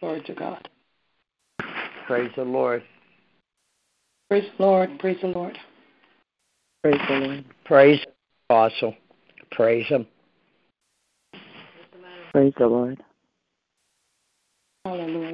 Glory to God. Praise the Lord. Praise the Lord. Praise the Lord. Praise the Lord. Praise Apostle. Praise Him. Praise the Lord. Hallelujah.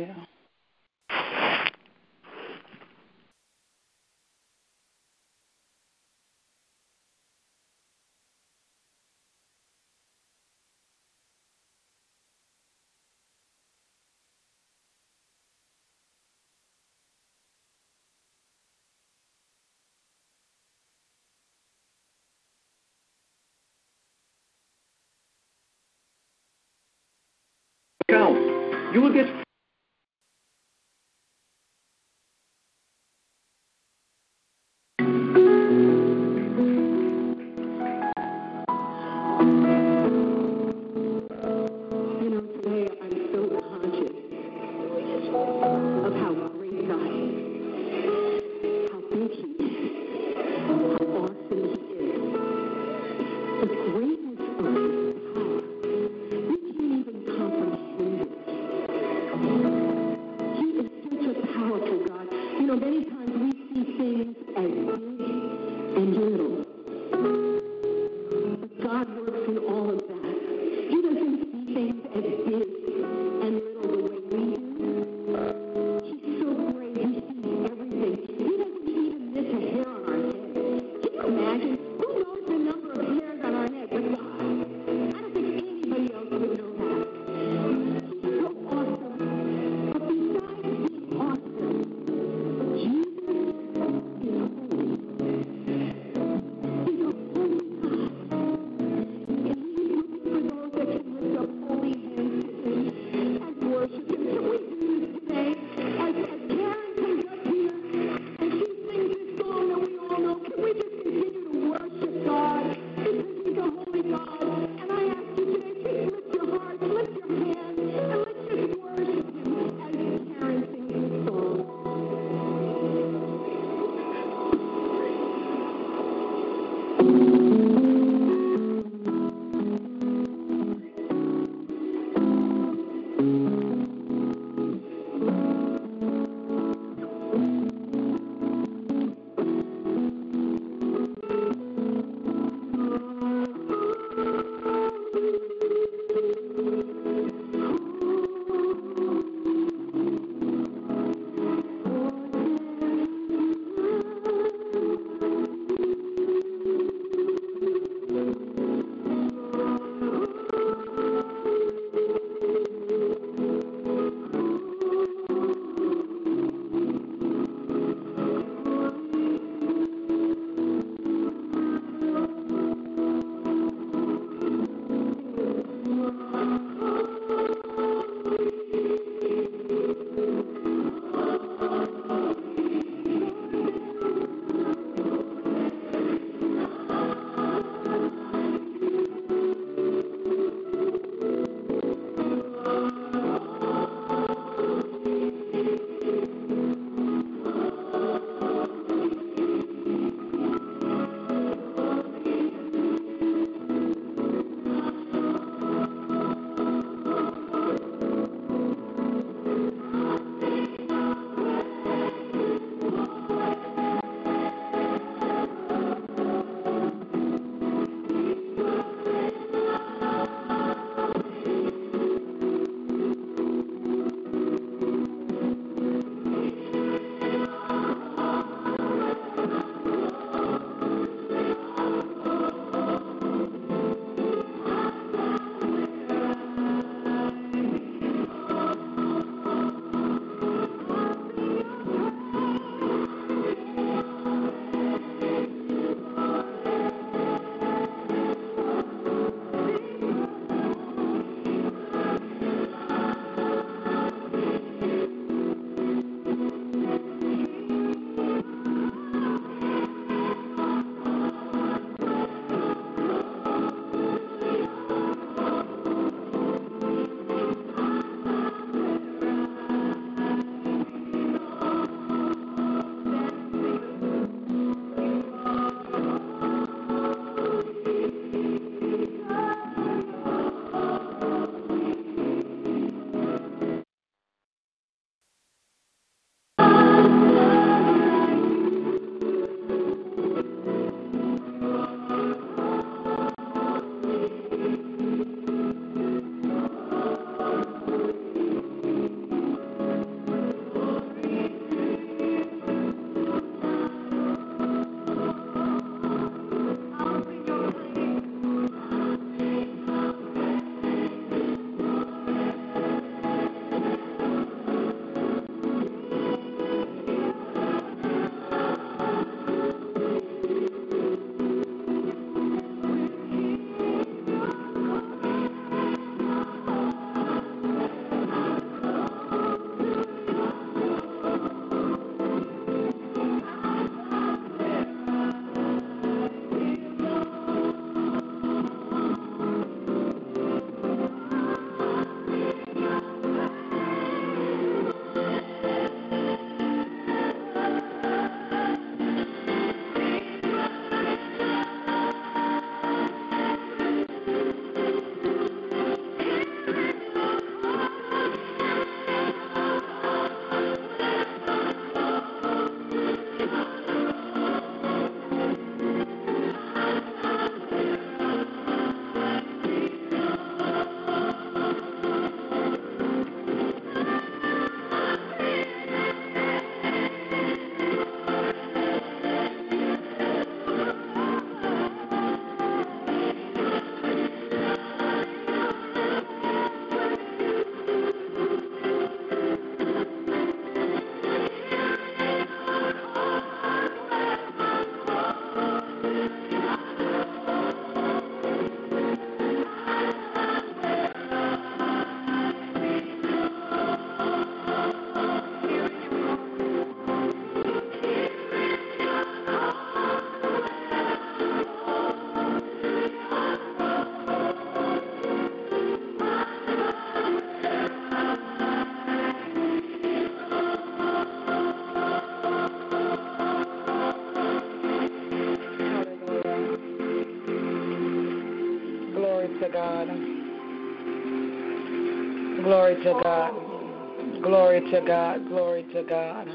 To God. Glory to God.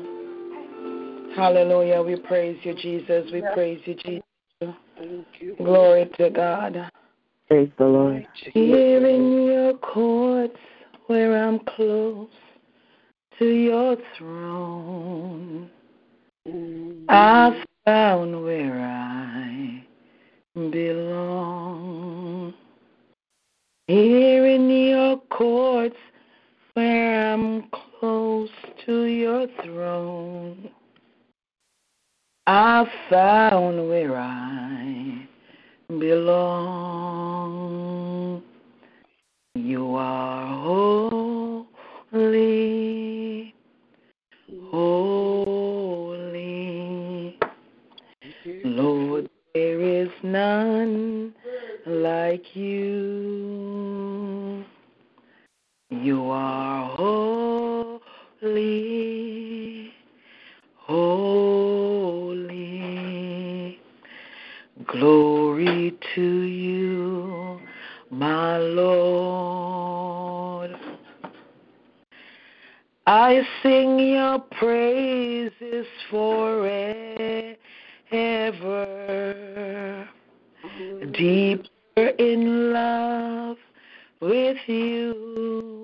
Hallelujah. We praise you, Jesus. We praise you, Jesus. Glory to God. Praise the Lord. Here in your courts where I'm close to your throne, I found where I belong. Here in your courts where I'm close to your throne, I found where I belong. You are holy, holy. Lord, there is none like you. You are holy, I sing your praises forever, deeper in love with you.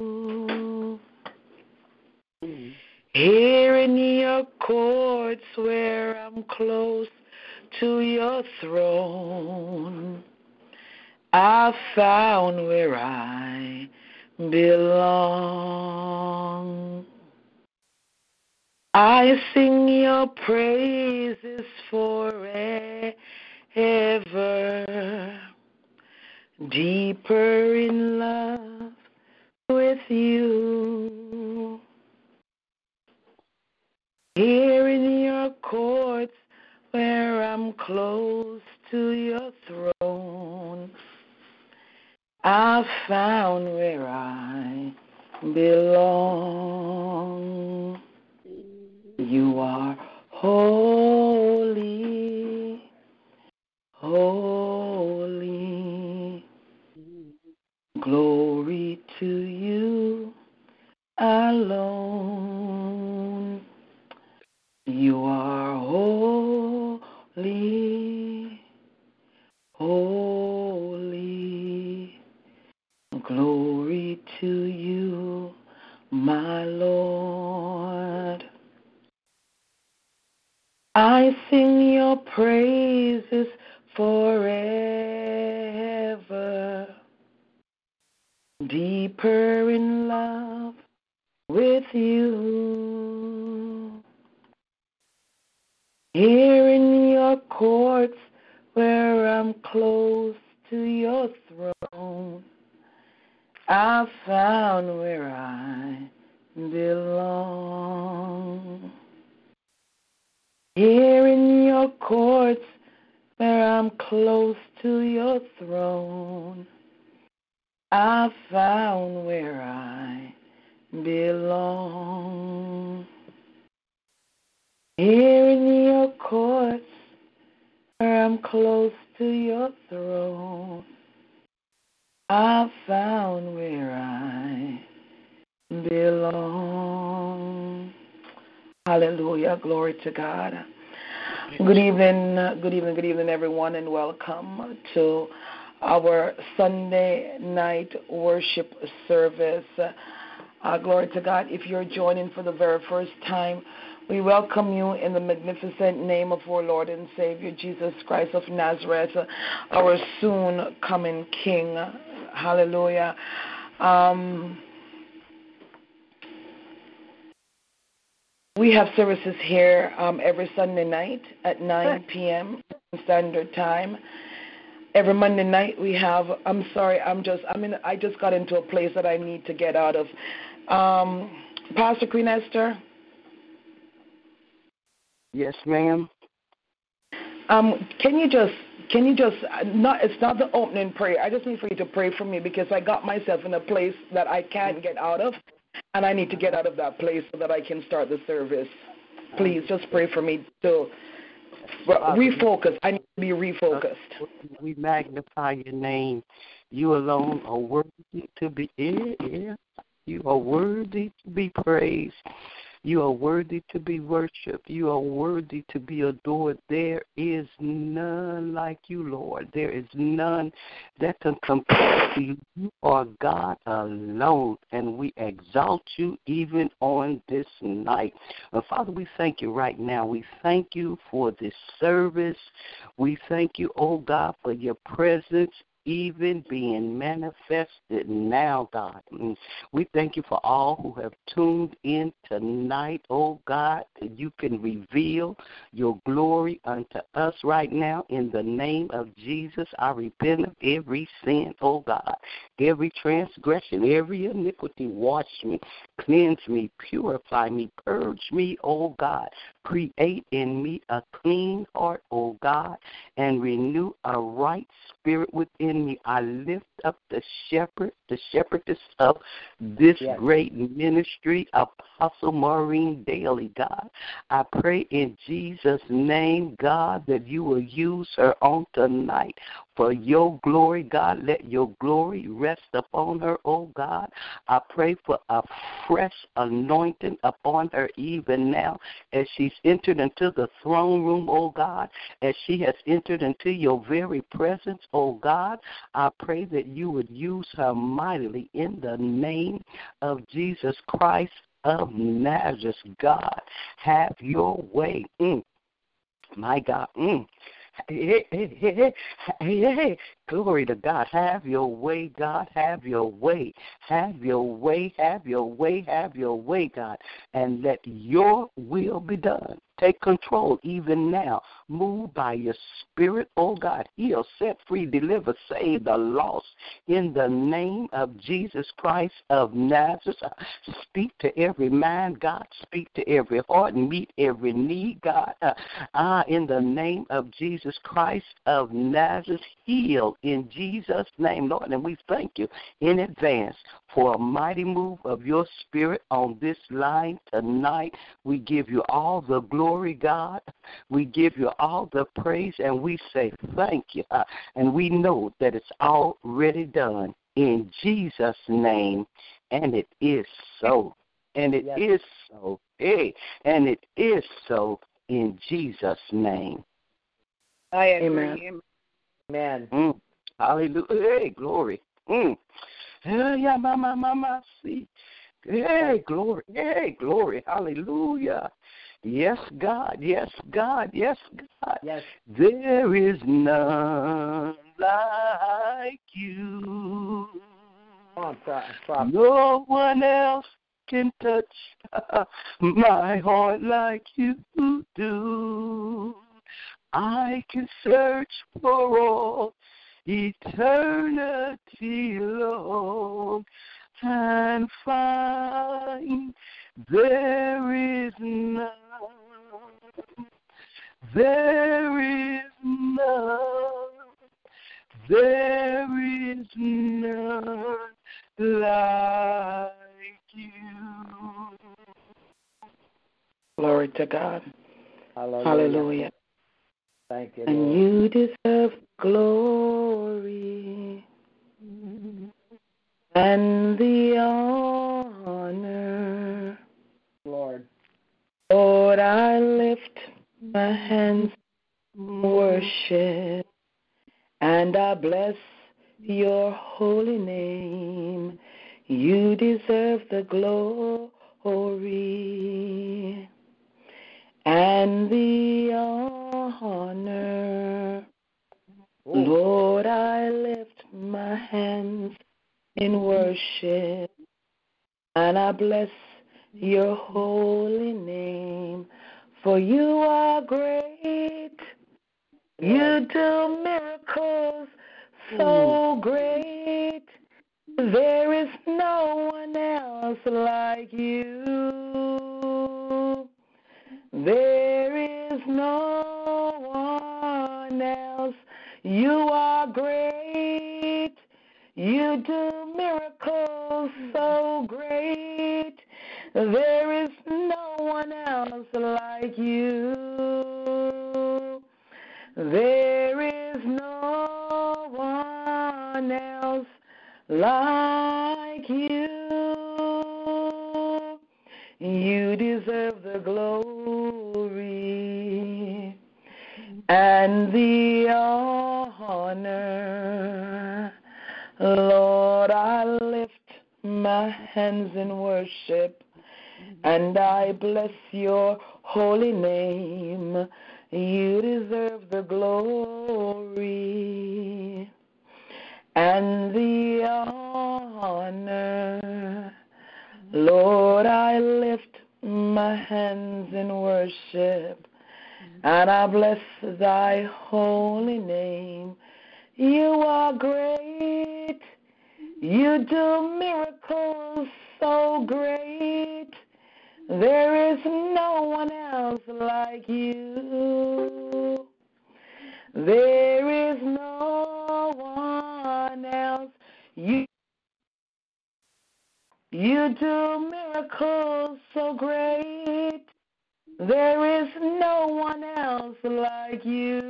Here in your courts where I'm close to your throne, I found where I belong. I sing your praises forever, deeper in love with you. Here in your courts where I'm close to your throne, I've found where I belong. You are holy, holy. Glory to you alone. Praises forever, deeper in love with you. Here in your courts where I'm close to your throne, I found where I belong. Here in your courts where I'm close to your throne, I found where I belong. Here in your courts where I'm close to your throne, I found where I belong. Hallelujah. Glory to God. Good evening, good evening, good evening, everyone, and welcome to our Sunday night worship service. Uh, glory to God. If you're joining for the very first time, we welcome you in the magnificent name of our Lord and Savior Jesus Christ of Nazareth, our soon coming King. Hallelujah. Um, we have services here um, every Sunday night at 9 p.m. Standard Time. Every Monday night we have. I'm sorry. I'm just. I mean. I just got into a place that I need to get out of. Um, Pastor Queen Esther. Yes, ma'am. Um, can you just can you just not it's not the opening prayer. I just need for you to pray for me because I got myself in a place that I can't get out of and I need to get out of that place so that I can start the service. Please just pray for me to refocus. I need to be refocused. We magnify your name. You alone are worthy to be. Yeah, yeah. You are worthy to be praised. You are worthy to be worshiped. You are worthy to be adored. There is none like you, Lord. There is none that can compare to you. You are God alone, and we exalt you even on this night. And Father, we thank you right now. We thank you for this service. We thank you, oh God, for your presence even being manifested now, God. Mm. We thank you for all who have tuned in tonight, oh God, that you can reveal your glory unto us right now in the name of Jesus. I repent of every sin, oh God, every transgression, every iniquity. Wash me, cleanse me, purify me, purge me, oh God. Create in me a clean heart, O God, and renew a right spirit within me. I lift up the shepherd, the shepherdess of this yes. great ministry, Apostle Maureen Daly, God. I pray in Jesus' name, God, that you will use her on tonight for your glory, God. Let your glory rest upon her, oh God. I pray for a fresh anointing upon her even now as she's entered into the throne room, oh God, as she has entered into your very presence, oh God. I pray that you would use her mightily in the name of Jesus Christ of Nazareth, God. Have your way. Mm. My God. Mm. Glory to God. Have your way, God. Have your way. Have your way. Have your way. Have your way, God. And let your will be done. Take control even now. Move by your spirit, oh God. Heal, set free, deliver, save the lost. In the name of Jesus Christ of Nazareth, speak to every mind, God. Speak to every heart and meet every need, God. Uh, ah, in the name of Jesus Christ of Nazareth, heal in Jesus' name, Lord. And we thank you in advance for a mighty move of your spirit on this line tonight. We give you all the glory, God. We give you all the praise, and we say thank you. Uh, and we know that it's already done in Jesus' name, and it is so. And it yes. is so. Hey, and it is so in Jesus' name. I agree. Amen. Amen. Mm. Hallelujah. Hey, glory. Mm. Yeah, mama, mama, see. Hey, glory. Hey, glory. Hallelujah. Yes, God. Yes, God. Yes, God. Yes. There is none like you. On, No one else can touch my heart like you do. I can search for all eternity long and find there is none, there is none, there is none like you. Glory to God. Hallelujah. Hallelujah. Thank you. Lord. And you deserve glory and the honor. Lord. Lord, I lift my hands in worship and I bless your holy name. You deserve the glory and the honor. Eh, oh. Lord, I lift my hands in worship and I bless your holy name. For you are great. You do miracles so great. There is no one else like you. There is no one else. You are great. You do miracles so great. There is no one else like you. There is no one else like and the honor. Lord, I lift my hands in worship mm-hmm. and I bless your holy name. You deserve the glory and the honor. Mm-hmm. Lord, I lift my hands in worship and I bless thy holy name. You are great. You do miracles so great. There is no one else like you. There is no one else. You you do miracles so great. There is no one else like you.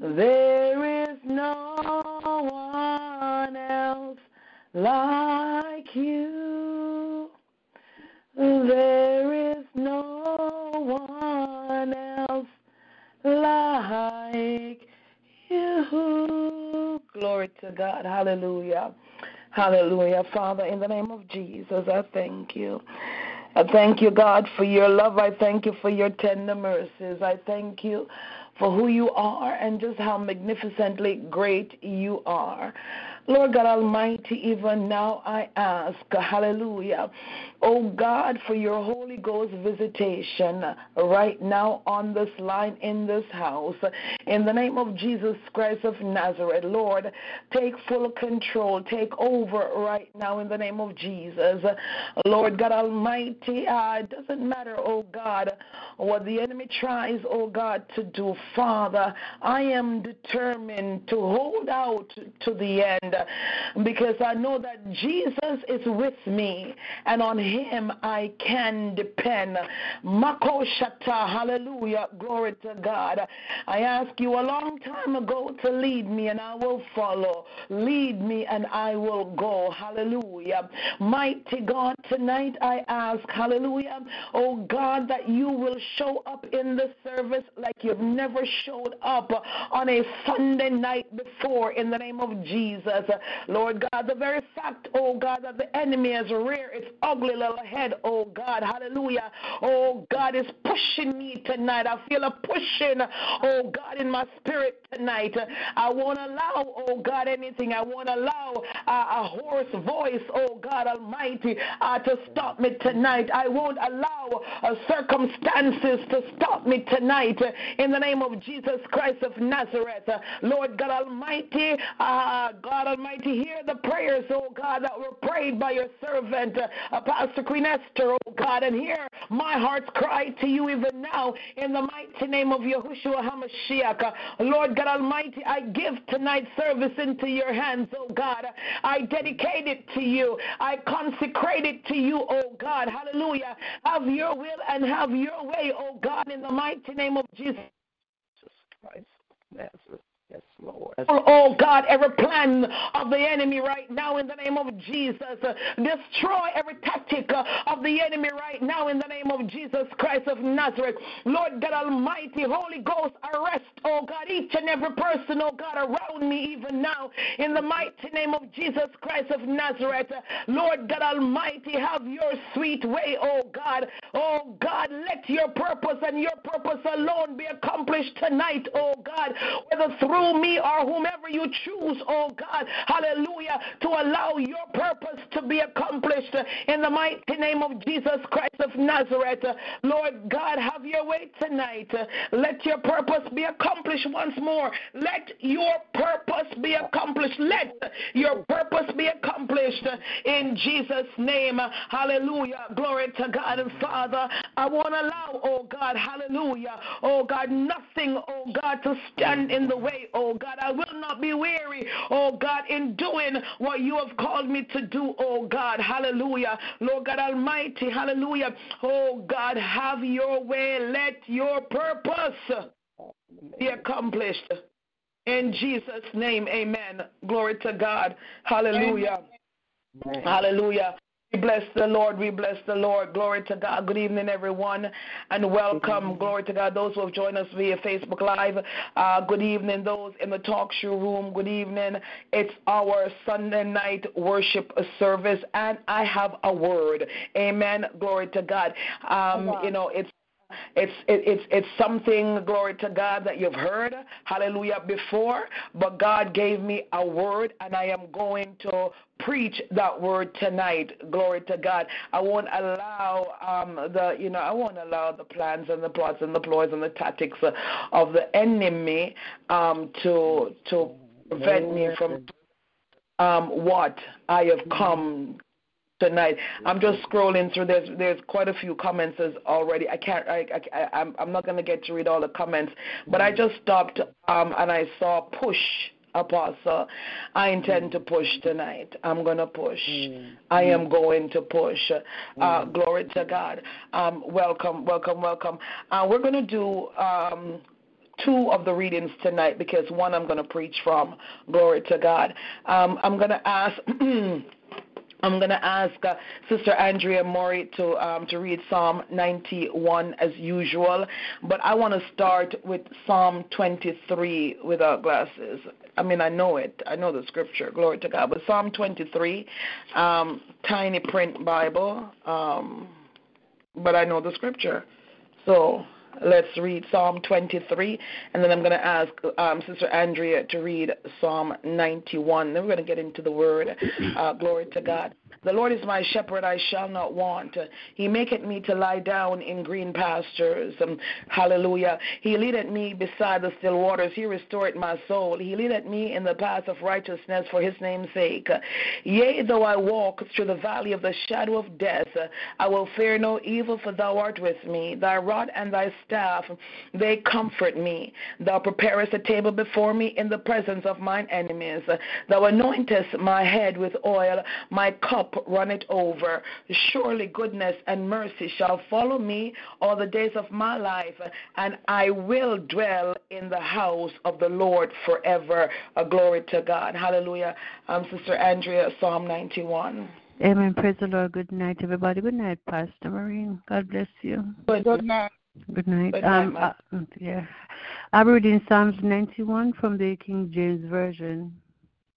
There is no one else like you. There is no one else like you. Glory to God. Hallelujah. Hallelujah. Father, in the name of Jesus, I thank you. I thank you, God, for your love. I thank you for your tender mercies. I thank you for who you are and just how magnificently great you are. Lord God Almighty, even now I ask, hallelujah, oh God, for your Holy Ghost visitation right now on this line in this house. In the name of Jesus Christ of Nazareth, Lord, take full control, take over right now in the name of Jesus. Lord God Almighty, uh, it doesn't matter, oh God, what the enemy tries, oh God, to do. Father, I am determined to hold out to the end because I know that Jesus is with me and on him I can depend. Mako Shata, hallelujah, glory to God. I asked you a long time ago to lead me and I will follow. Lead me and I will go. Hallelujah. Mighty God, tonight I ask, hallelujah, oh God, that you will show up in the service like you've never showed up on a Sunday night before in the name of Jesus. Lord God, the very fact, oh God, that the enemy has reared its ugly little head, oh God, hallelujah. Oh God is pushing me tonight. I feel a pushing, oh God, in my spirit tonight. I won't allow, oh God, anything. I won't allow uh, a hoarse voice, oh God Almighty, uh, to stop me tonight. I won't allow uh, to stop me tonight. In the name of Jesus Christ of Nazareth, Lord God Almighty, uh, God Almighty, hear the prayers, oh God, that were prayed by your servant, uh, Pastor Queen Esther, oh God, and hear my heart's cry to you even now in the mighty name of Yahushua HaMashiach. Lord God Almighty, I give tonight's service into your hands, oh God. I dedicate it to you. I consecrate it to you, oh God. Hallelujah. Have your will and have your way, oh God, in the mighty name of Jesus. Christ, Nazareth. Yes, Lord. Oh God, every plan of the enemy right now in the name of Jesus. Destroy every tactic of the enemy right now in the name of Jesus Christ of Nazareth. Lord God Almighty, Holy Ghost, arrest, oh God, each and every person, oh God, around me even now in the mighty name of Jesus Christ of Nazareth. Lord God Almighty, have your sweet way, oh God. Oh God, let your purpose and your purpose alone be accomplished tonight, oh God, whether through through me or whomever you choose, oh God, hallelujah, to allow your purpose to be accomplished in the mighty name of Jesus Christ of Nazareth. Lord God, have your way tonight. Let your purpose be accomplished once more. Let your purpose be accomplished. Let your purpose be accomplished in Jesus' name. Hallelujah. Glory to God and Father. I want to allow, oh God, hallelujah, oh God, nothing, oh God, to stand in the way, oh God. I will not be weary, oh God, in doing what you have called me to do, oh God. Hallelujah. Lord God Almighty, hallelujah. Oh God, have your way. Let your purpose be accomplished. In Jesus' name, amen. Glory to God. Hallelujah. Amen. Hallelujah. We bless the Lord. We bless the Lord. Glory to God. Good evening, everyone, and welcome. Glory to God. Those who have joined us via Facebook Live. Uh, good evening. Those in the talk show room. Good evening. It's our Sunday night worship service, and I have a word. Amen. Glory to God. Um, you know, it's it's it, it's it's something, glory to God, that you've heard, hallelujah, before, but God gave me a word, and I am going to preach that word tonight. Glory to God. I won't allow um, the you know I won't allow the plans and the plots and the ploys and the tactics of the enemy um, to to prevent me from um, what I have come tonight. I'm just scrolling through. There's there's quite a few comments already. I can't. I, I I'm I'm not gonna get to read all the comments, but I just stopped um and I saw push. Apostle, I intend to push tonight. I'm going to push. Mm. I am going to push. Uh, mm. Glory to God. Um, welcome, welcome, welcome. Uh, we're going to do um, two of the readings tonight because one I'm going to preach from. Glory to God. Um, I'm going to ask. I'm going to ask uh, Sister Andrea Mori to um, to read Psalm 91 as usual, but I want to start with Psalm 23 without glasses. I mean, I know it. I know the scripture. Glory to God. But Psalm 23, um, tiny print Bible, um, but I know the scripture. So let's read Psalm 23, and then I'm going to ask um, Sister Andrea to read Psalm 91. Then we're going to get into the word. Uh, glory to God. The Lord is my shepherd, I shall not want. He maketh me to lie down in green pastures. Um, hallelujah. He leadeth me beside the still waters. He restored my soul. He leadeth me in the path of righteousness for his name's sake. Yea, though I walk through the valley of the shadow of death, I will fear no evil, for thou art with me. Thy rod and thy staff, they comfort me. Thou preparest a table before me in the presence of mine enemies. Thou anointest my head with oil. My cup run it over. Surely goodness and mercy shall follow me all the days of my life, and I will dwell in the house of the Lord forever. A glory to God. Hallelujah. Um, Sister Andrea, Psalm 91. Amen. Praise the Lord. Good night, everybody. Good night, Pastor Maureen. God bless you. Good, good night. Good night. Good night um, uh, yeah. I'm reading Psalms 91 from the King James Version.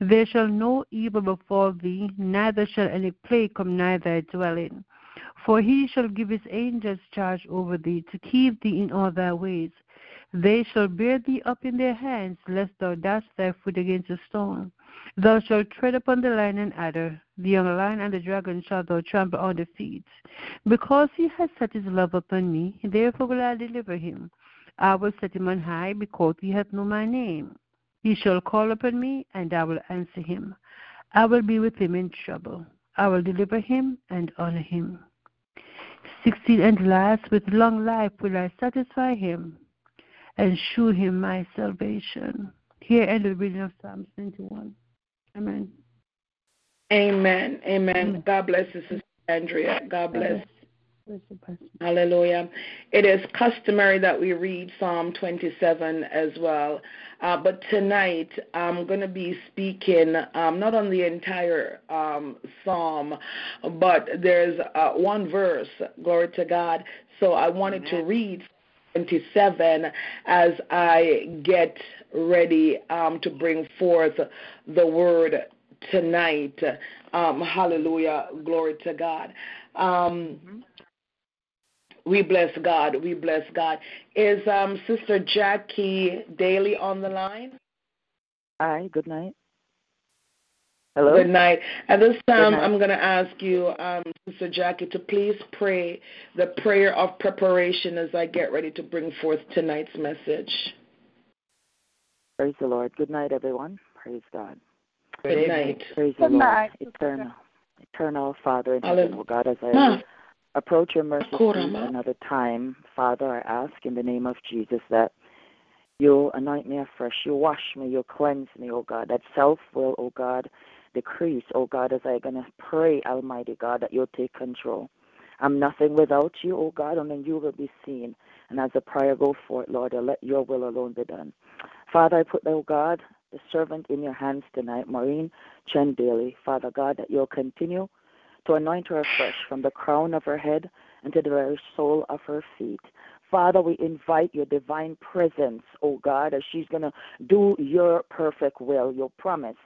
There shall no evil befall thee, neither shall any plague come nigh thy dwelling. For he shall give his angels charge over thee, to keep thee in all thy ways. They shall bear thee up in their hands, lest thou dash thy foot against a stone. Thou shalt tread upon the lion and adder, the young lion and the dragon shalt thou trample on the feet. Because he has set his love upon me, therefore will I deliver him. I will set him on high, because he hath known my name. He shall call upon me, and I will answer him. I will be with him in trouble. I will deliver him and honor him. Sixteen and last, with long life will I satisfy him and shew him my salvation. Here end the reading of Psalms 21. Amen. Amen. Amen. God bless you, Sister Andrea. God bless. Hallelujah. It is customary that we read Psalm 27 as well. Uh, but tonight I'm going to be speaking um, not on the entire um, psalm, but there's uh, one verse, glory to God. So I wanted Amen. to read 27 as I get ready um, to bring forth the word tonight. Um, hallelujah. Glory to God. Um, mm-hmm We bless God. We bless God. Is um, Sister Jackie Daly on the line? Hi, good night. Hello. Good night. At this time, I'm going to ask you, um, Sister Jackie, to please pray the prayer of preparation as I get ready to bring forth tonight's message. Praise the Lord. Good night, everyone. Praise God. Good night. Praise Good the Lord. night. Eternal, eternal Father in Hallelujah. heaven, oh God, as I Ma. Approach your mercy seat another time, Father, I ask in the name of Jesus that you'll anoint me afresh, You'll wash me, You'll cleanse me, oh God, that self will, oh God, decrease, oh God, as I'm going to pray, Almighty God, that you'll take control. I'm nothing without you, oh God, and then you will be seen. And as the prayer go forth, Lord, let your will alone be done. Father, I put, oh God, the servant in your hands tonight, Maureen Chen Daly. Father God, that you'll continue to anoint her afresh from the crown of her head and to the very sole of her feet. Father, we invite your divine presence, oh God, as she's going to do your perfect will, your promise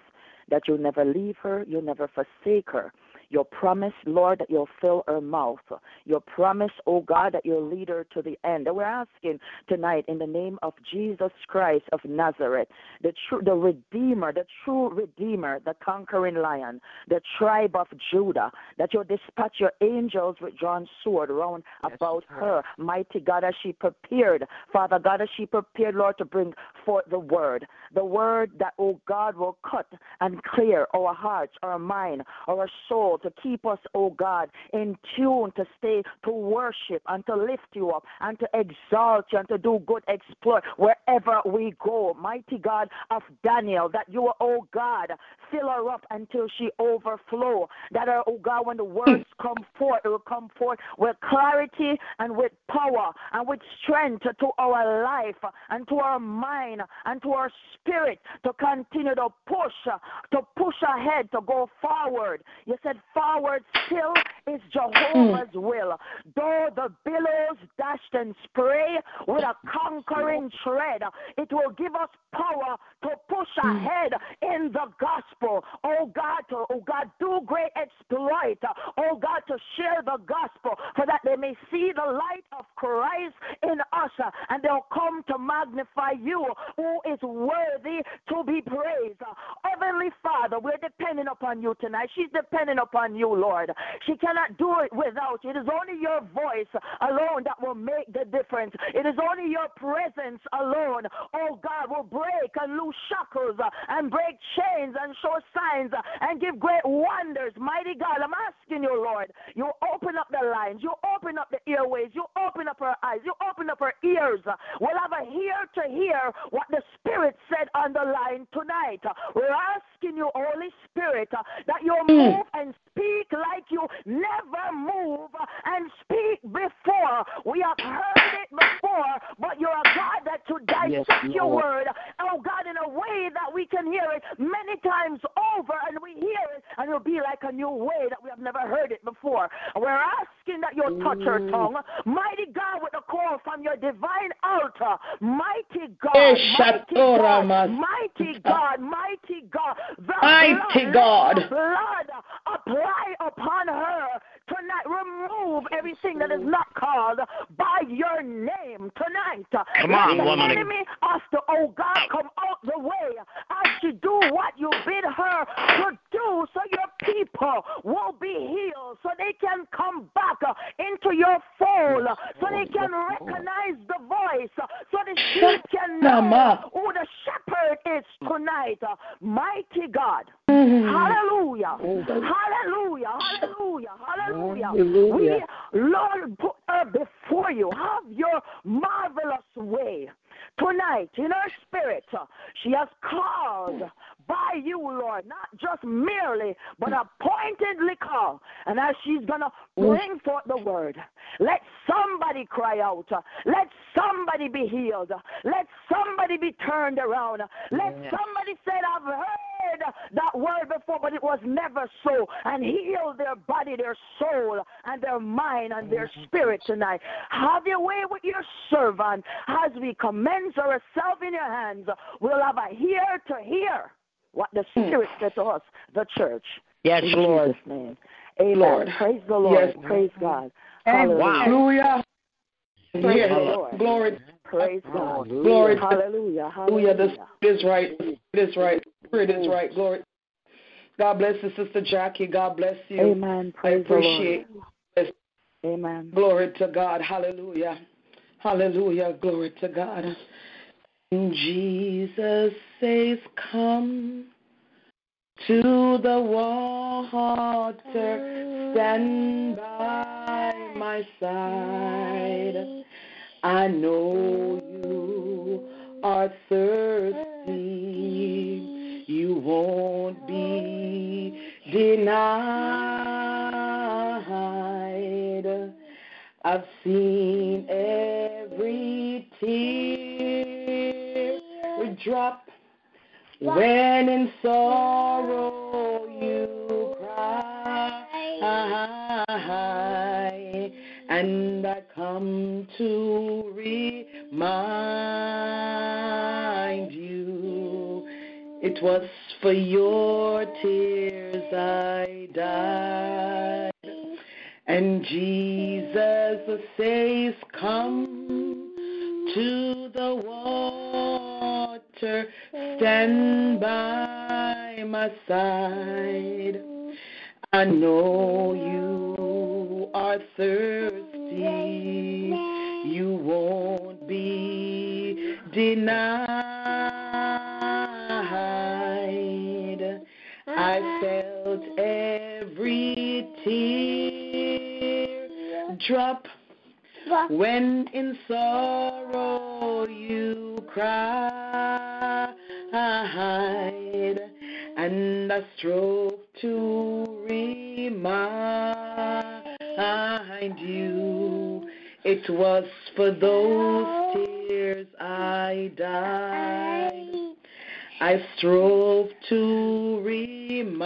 that you'll never leave her, you'll never forsake her. Your promise, Lord, that you'll fill her mouth. Your promise, oh God, that you'll lead her to the end. And we're asking tonight in the name of Jesus Christ of Nazareth, the true, the Redeemer, the true Redeemer, the conquering lion, the tribe of Judah, that you'll dispatch your angels with drawn sword round about her. Mighty God, as she prepared, Father God, as she prepared, Lord, to bring forth the word, the word that, oh God, will cut and clear our hearts, our mind, our soul, to keep us, oh God, in tune, to stay, to worship and to lift you up and to exalt you and to do good exploit wherever we go. Mighty God of Daniel, that you, oh God, fill her up until she overflow. That, uh, oh God, when the words come forth, it will come forth with clarity and with power and with strength to our life and to our mind and to our spirit to continue to push, to push ahead, to go forward. You said forward still is hmm. Jehovah's will. Though the billows dashed and spray with a conquering tread, it will give us power to push hmm. ahead in the gospel. Oh God, to oh God, do great exploit. Oh God, to share the gospel so that they may see the light of Christ in us and they'll come to magnify you who is worthy to be praised. Heavenly Father, we're depending upon you tonight. She's depending upon you, Lord. She cannot do it without you. It is only your voice alone that will make the difference. It is only your presence alone, oh God, will break and loose shackles and break chains and show signs and give great wonders. Mighty God, I'm asking you, Lord, you open up the lines, you open up the airways, you open up her eyes, you open up her ears. We'll have a ear to hear what the Spirit said on the line tonight. We're asking you, Holy Spirit, that you mm. move and speak like you never move and speak before. We have heard it before, but you're a God that to dissect Yes, your word, oh God, in a way that we can hear it many times over, and we hear and it'll be like a new way that we have never heard it before. We're asking that you'll touch her mm. tongue, mighty God, with a call from your divine altar, mighty God, eh, mighty Eshatora God, mighty God, mighty God, the Mighty blood, God. blood apply upon her tonight. Remove everything that is not called by your name tonight. Come Let on, the woman. enemy of the oh God come out the way as she do what you bid her to do, so your people will be healed, so they can come back into your fold, so they can recognize the voice, so the sheep can know who the shepherd is tonight. Mighty God. Mm. Hallelujah. Hallelujah. Hallelujah. Hallelujah. Hallelujah. We, Lord, put her before you. Have your marvelous way. Tonight, in her spirit, she has called by you, Lord, not just merely, but appointedly called. And as she's going to bring mm. forth the word, let somebody cry out. Let somebody be healed. Let somebody be turned around. Let somebody say, I've heard that word before, but it was never so. And heal their body, their soul, and their mind and their mm-hmm. spirit tonight. Have your way with your servant as we commence ourselves in your hands. We'll have a ear to hear what the hmm. Spirit said to us, the church. Yes, in Lord. Jesus' name. Amen. Lord. Praise the Lord. Yes. Praise God. Amen. Hallelujah. Hallelujah. Praise yes. the Lord. Glory. Praise God. Glory. Hallelujah. Hallelujah. The Hallelujah. Spirit is right. It is right. Spirit is right. Glory. God bless you, Sister Jackie. God bless you. Amen. I Praise appreciate. the Lord. Amen. Glory to God. Hallelujah. Hallelujah. Glory to God. Jesus says, Come to the water, stand by my side. I know you are thirsty. You won't be denied. I've seen every tear drop when in sorrow you cry. And I come to remind you it was for your tears I died. And Jesus says, Come to the water, stand by my side. I know you are thirsty, you won't be denied. I felt every tear drop when in sorrow you cried, and I strove to remind you it was for those tears I died. I strove to remind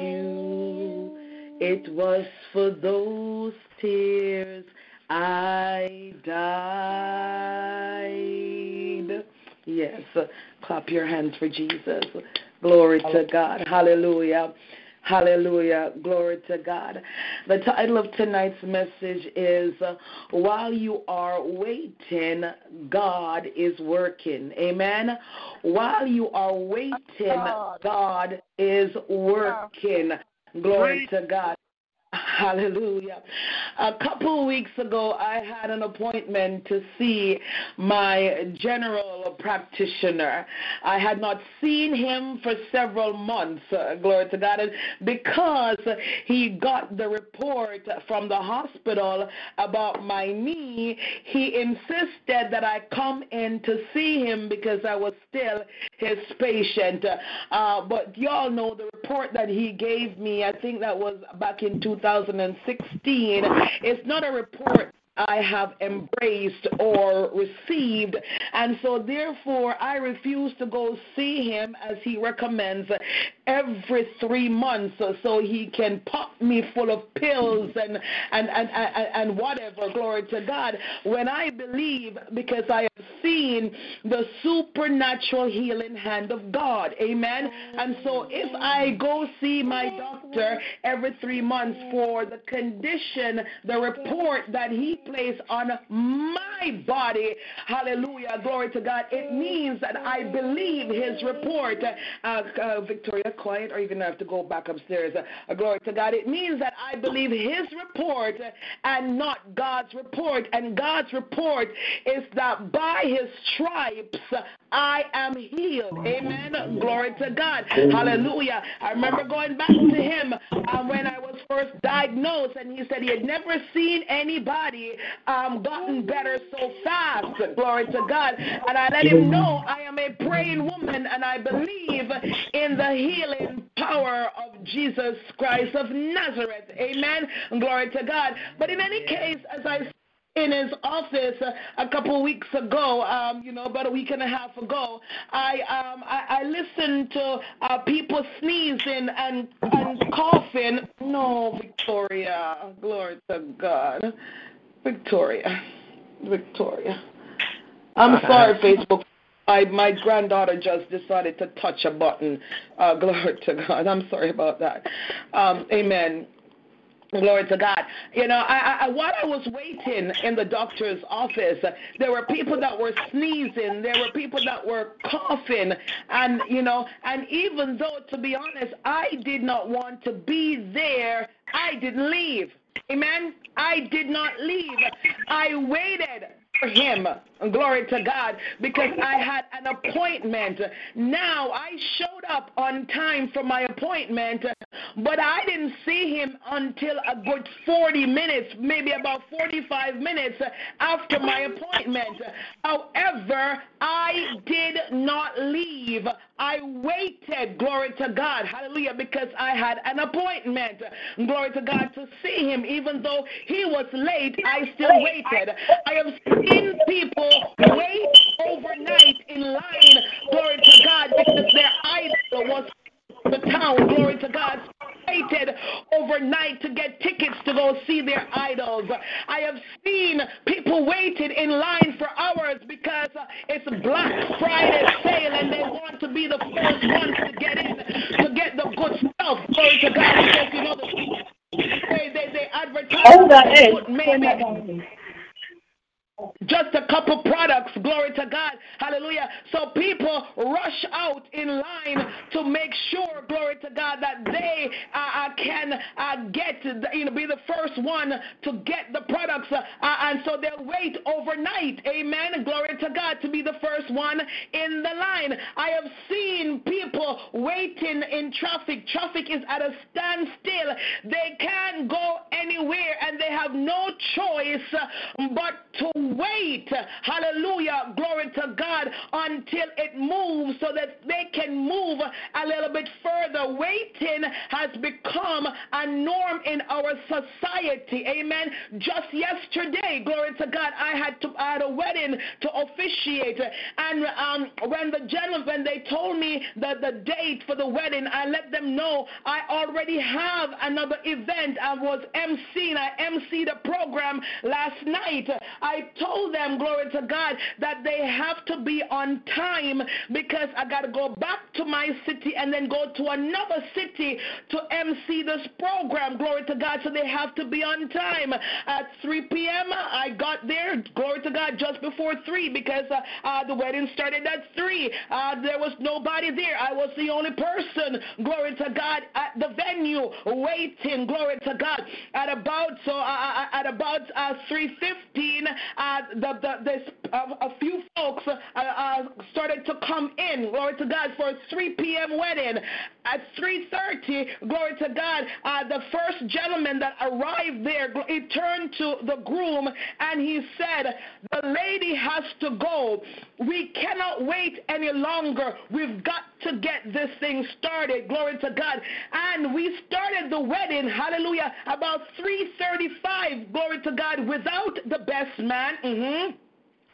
you it was for those tears I died. Yes, clap your hands for Jesus. Glory to God. Hallelujah. Hallelujah. Glory to God. The title of tonight's message is While You Are Waiting, God is Working. Amen. While you are waiting, God is working. Glory to God. Hallelujah. A couple weeks ago, I had an appointment to see my general practitioner. I had not seen him for several months, uh, glory to God, because he got the report from the hospital about my knee, he insisted that I come in to see him because I was still his patient. Uh, but y'all know the report that he gave me, I think that was back in 2016. It's not a report I have embraced or received. And so, therefore, I refuse to go see him as he recommends every three months so he can pop me full of pills and, and, and, and, and whatever. Glory to God. When I believe, because I have seen the supernatural healing hand of God. Amen. And so, if I go see my doctor every three months for the condition, the report that he placed on my body, hallelujah, glory to God, it means that I believe his report. Uh, uh, Victoria, quiet, or going to have to go back upstairs. Uh, glory to God. It means that I believe his report and not God's report. And God's report is that by his stripes I am healed. Amen. Glory to God. Hallelujah. I remember going back to him uh, when I was first diagnosed, and he said he had never seen anybody um, gotten better so fast. Glory to God. And I let him know I am a praying woman, and I believe in the healing power of Jesus Christ of Nazareth. Amen. Glory to God. But in any case, as I in his office a couple of weeks ago, um, you know, about a week and a half ago, I um, I, I listened to uh, people sneezing and and coughing. No, Victoria, glory to God, Victoria, Victoria. I'm sorry, Facebook. I, my granddaughter just decided to touch a button. Uh, glory to God. I'm sorry about that. Um, amen. Glory to God. You know, I, I, while I was waiting in the doctor's office, there were people that were sneezing, there were people that were coughing, and you know, and even though, to be honest, I did not want to be there, I didn't leave. Amen. I did not leave. I waited him. Glory to God, because I had an appointment. Now I showed up on time for my appointment, but I didn't see him until a good 40 minutes, maybe about 45 minutes after my appointment. However, I did not leave. I waited, glory to God, hallelujah, because I had an appointment, glory to God, to see him. Even though he was late, I still waited. I have seen people wait overnight in line, glory to God, because their idol was the town, glory to God, waited overnight to get tickets to go see their idols. I have seen people waiting in line for hours because uh, it's Black Friday sale and they want to be the first ones to get in to get the good stuff. Glory to God, because you know the, they they they advertise maybe just a couple products, glory to God, hallelujah. So people rush out in line to make sure, glory to God, that they uh, uh can uh, get, you know, be the first one to get the products, uh, uh, and so they'll wait overnight, amen. Glory to God to be the first one in the line. I have seen people waiting in traffic. Traffic is at a standstill. They can't go anywhere, and they have no choice but to wait, hallelujah, glory to God, until it moves so that they can move a little bit further. Waiting has become a norm in our society. Amen. Just yesterday, glory to God, I had to I had a wedding to officiate, and um, when the gentleman they told me the the date for the wedding, I let them know I already have another event. I was emceeing. I emceed a program last night. I told them, glory to God, that they have to be on time because I got to go back to my city and then go to another city to MC this program, glory to God. So they have to be on time. At 3 p.m., I got there, glory to God, just before 3 because uh, uh, the wedding started at 3. Uh, there was nobody there. I was the only person, glory to God, at the venue waiting, glory to God. At about, so uh, uh at about uh, 3.15, uh, the, the, this, uh, a few folks uh, uh, started to come in, glory to God, for a 3 p.m. wedding. At 3.30, glory to God, uh, the first gentleman that arrived there, he turned to the groom and he said, the lady has to go. We cannot wait any longer. We've got to get this thing started. Glory to God. And we started the wedding, hallelujah, about 3:35. Glory to God, without the best man. Mm-hmm.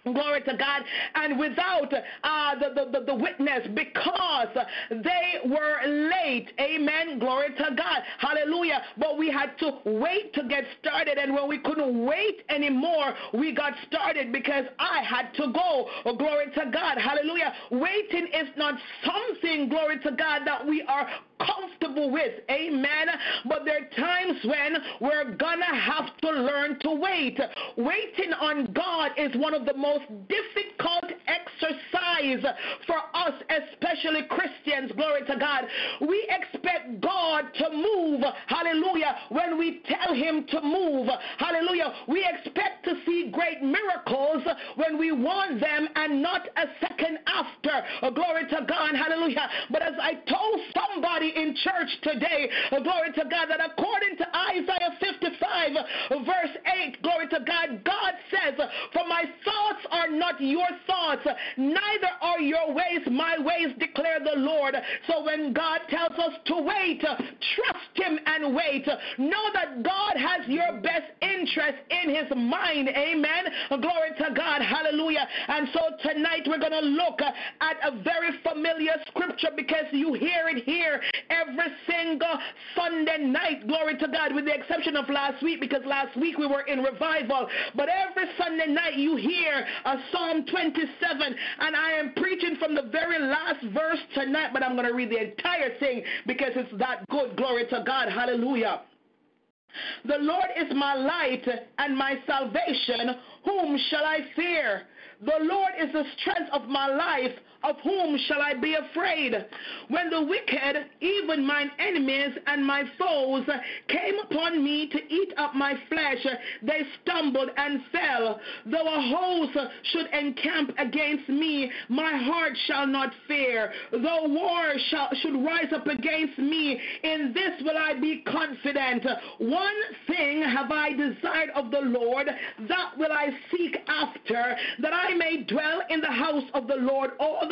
Glory to God. And without uh, the, the, the, the, witness because they were late. Amen. Glory to God. Hallelujah. But we had to wait to get started. And when we couldn't wait anymore, we got started because I had to go. Oh, glory to God. Hallelujah. Waiting is not something, glory to God, that we are comfortable with. Amen. But there are times when we're going to have to learn to wait. Waiting on God is one of the most difficult exercise for us, especially Christians. Glory to God. We expect God to move. Hallelujah. When we tell him to move. Hallelujah. We expect to see great miracles when we want them and not a second after. Glory to God. Hallelujah. But as I told somebody in church today, glory to God, that according to Isaiah 55, verse 8, glory to God, God says, For my thoughts are not your thoughts, neither are your ways my ways, declare the Lord. So when God tells us to wait, trust Him and wait. Know that God has your best interest in His mind. Amen. Glory to God. Hallelujah. And so tonight we're going to look at a very familiar scripture because you hear it here every single Sunday night. Glory to God, with the exception of last week, because last week we were in revival. But every Sunday night you hear a Psalm 27, and I am preaching from the very last verse tonight, but I'm going to read the entire thing because it's that good. Glory to God. Hallelujah. The Lord is my light and my salvation. Whom shall I fear? The Lord is the strength of my life. Of whom shall I be afraid? When the wicked, even mine enemies and my foes, came upon me to eat up my flesh, they stumbled and fell. Though a host should encamp against me, my heart shall not fear. Though war shall, should rise up against me, in this will I be confident. One thing have I desired of the Lord, that will I seek after, that I may dwell in the house of the Lord all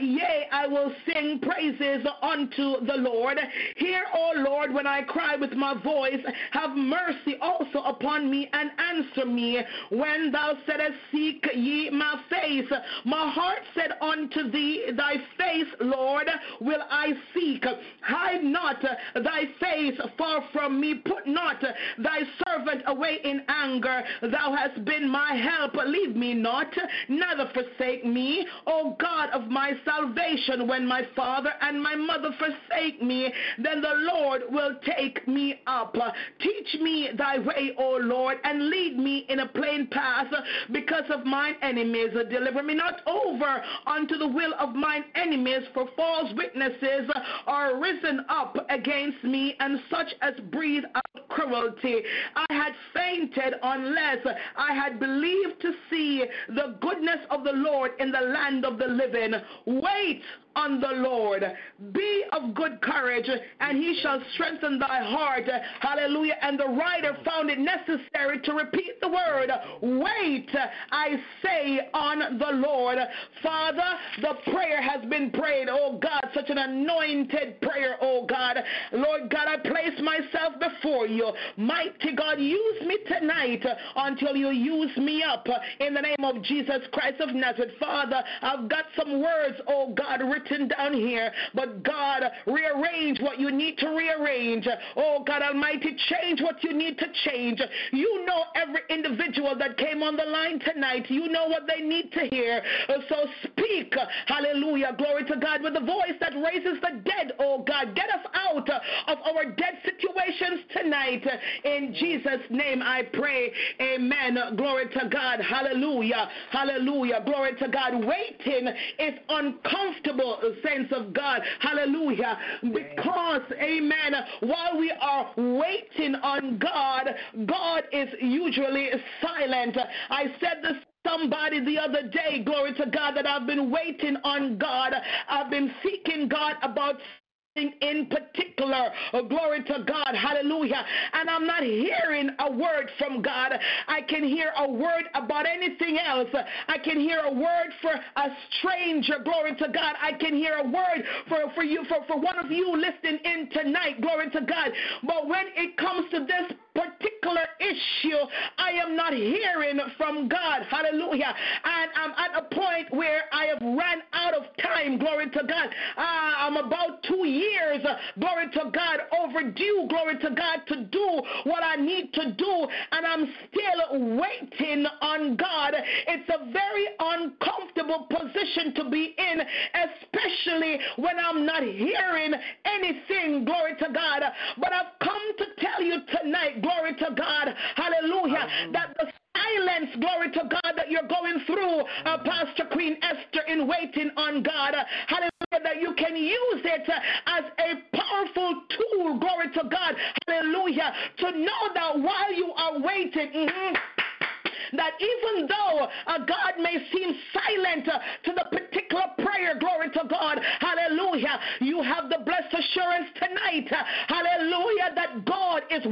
yea, I will sing praises unto the Lord. Hear, O Lord, when I cry with my voice. Have mercy also upon me and answer me. When thou saidst, Seek ye my face, my heart said unto thee, Thy face, Lord, will I seek. Hide not thy face far from me. Put not thy servant away in anger. Thou hast been my help. Leave me not, neither forsake me. O God of my salvation, when my father and my mother forsake me, then the Lord will take me up. Teach me thy way, O Lord, and lead me in a plain path because of mine enemies. Deliver me not over unto the will of mine enemies, for false witnesses are risen up against me, and such as breathe out cruelty. I had fainted unless I had believed to see the goodness of the Lord in the land of the living. Wait on the Lord. Be of good courage, and he shall strengthen thy heart. Hallelujah. And the writer found it necessary to repeat the word, Wait, I say, on the Lord. Father, the prayer has been prayed, oh God, such an anointed prayer, oh God. Lord God, I place myself before you. Mighty God, use me tonight until you use me up in the name of Jesus Christ of Nazareth. Father, I've got some words, oh God, written down here, but God, rearrange what you need to rearrange. Oh God Almighty, change what you need to change. You know every individual that came on the line tonight. You know what they need to hear. Uh, so speak, hallelujah, glory to God, with the voice that raises the dead, oh God. Get us out of our dead situations tonight. In Jesus' name I pray. Amen. Glory to God. Hallelujah. Hallelujah. Glory to God. Waiting is uncomfortable, saints of God. Hallelujah. Because, amen, while we are waiting on God, God is usually silent. I said this somebody the other day, glory to God, that I've been waiting on God. I've been seeking God about in particular. Oh, glory to God. Hallelujah. And I'm not hearing a word from God. I can hear a word about anything else. I can hear a word for a stranger. Glory to God. I can hear a word for, for you, for, for one of you listening in tonight. Glory to God. But when it comes to this particular issue, I am not hearing from God. Hallelujah. And I'm at a point where I have ran out of time. Glory to God. Uh, I'm about two years, glory to God, overdue, glory to God, to do what I need to do. And I'm still waiting on God. It's a very uncomfortable position to be in, especially when I'm not hearing anything, glory to God. But I've come to tell you tonight, glory to God, hallelujah, that the silence, glory to God, that you're going through, uh, Pastor Queen Esther, in waiting on God. Uh, hallelujah, that you can use it uh, as a powerful tool, glory to God. Hallelujah, to know that while you are waiting, mm-hmm, that even though uh, God may seem silent uh, to the particular prayer, glory to God, hallelujah, you have the blessed assurance tonight, uh, hallelujah, that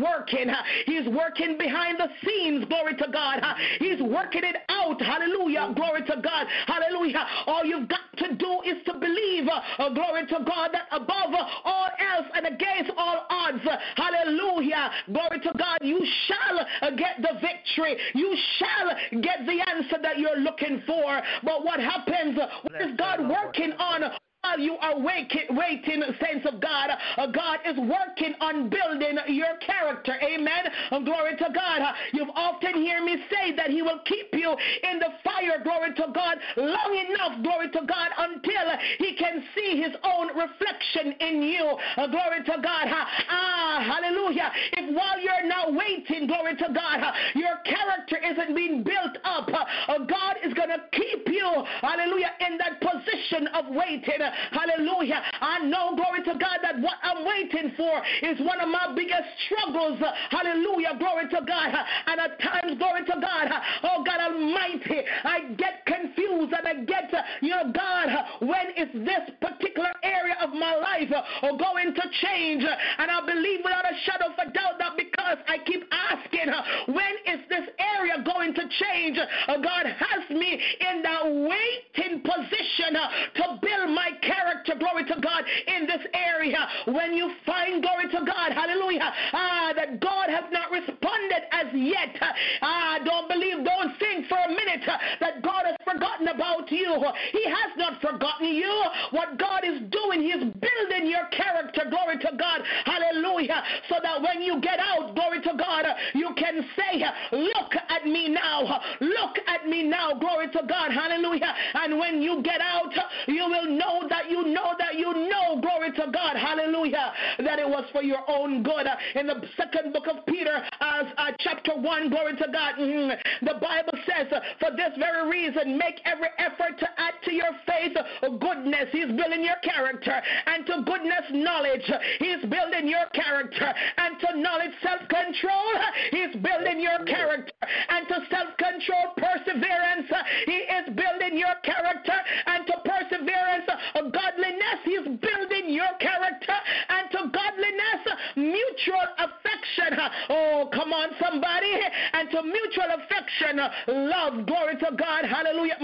working. Uh, he's working behind the scenes, glory to God. Uh, he's working it out, hallelujah, glory to God, hallelujah. All you've got to do is to believe uh, glory to God, that above all else and against all odds, hallelujah, glory to God, you shall get the victory. You shall get the answer that you're looking for. But what happens? What is God working on? While you are waiting, waiting, saints of God, uh, God is working on building your character. Amen. Uh, glory to God. Uh, you've often heard me say that He will keep you in the fire, glory to God, long enough, glory to God, until He can see His own reflection in you. Glory to God. Ah, hallelujah. If while you're now waiting, glory to God, your character isn't being built up, God is going to keep you, hallelujah, in that position of waiting. Hallelujah. I know, glory to God, that what I'm waiting for is one of my biggest struggles. Hallelujah. Glory to God. And at times, glory to God, oh God Almighty, I get confused and I get, you know, God, when is this particular area of my life oh, going to change? And I believe without a shadow of a doubt that because I keep asking, when is this area going to change? Oh, God has me in that waiting position to build my character, glory to God, in this area. When you find, glory to God, hallelujah, ah, that God has not responded as yet, ah, don't believe, don't think for a minute that God has forgotten about you. He has not forgotten you. What God is doing, He is building your character, glory to God, hallelujah, so that when you get out, glory to God, you can say, Look at me now, look at me now, glory to God, hallelujah. And when you get out, you will know that you know that you know, glory to God, hallelujah, that it was for your own good. In the second book of Peter, as uh, chapter 1, glory to God, mm, the Bible says, For this very reason, make every effort to add to your faith goodness. He's building your character. And to goodness, knowledge. He's building your character. And to knowledge, self control. He's building your character. And to self control, perseverance. He is building your character. And to perseverance, godliness. He's building your character. And to godliness, mutual affection. Oh, come on, somebody. And to mutual affection, love. Glory to God. Hallelujah.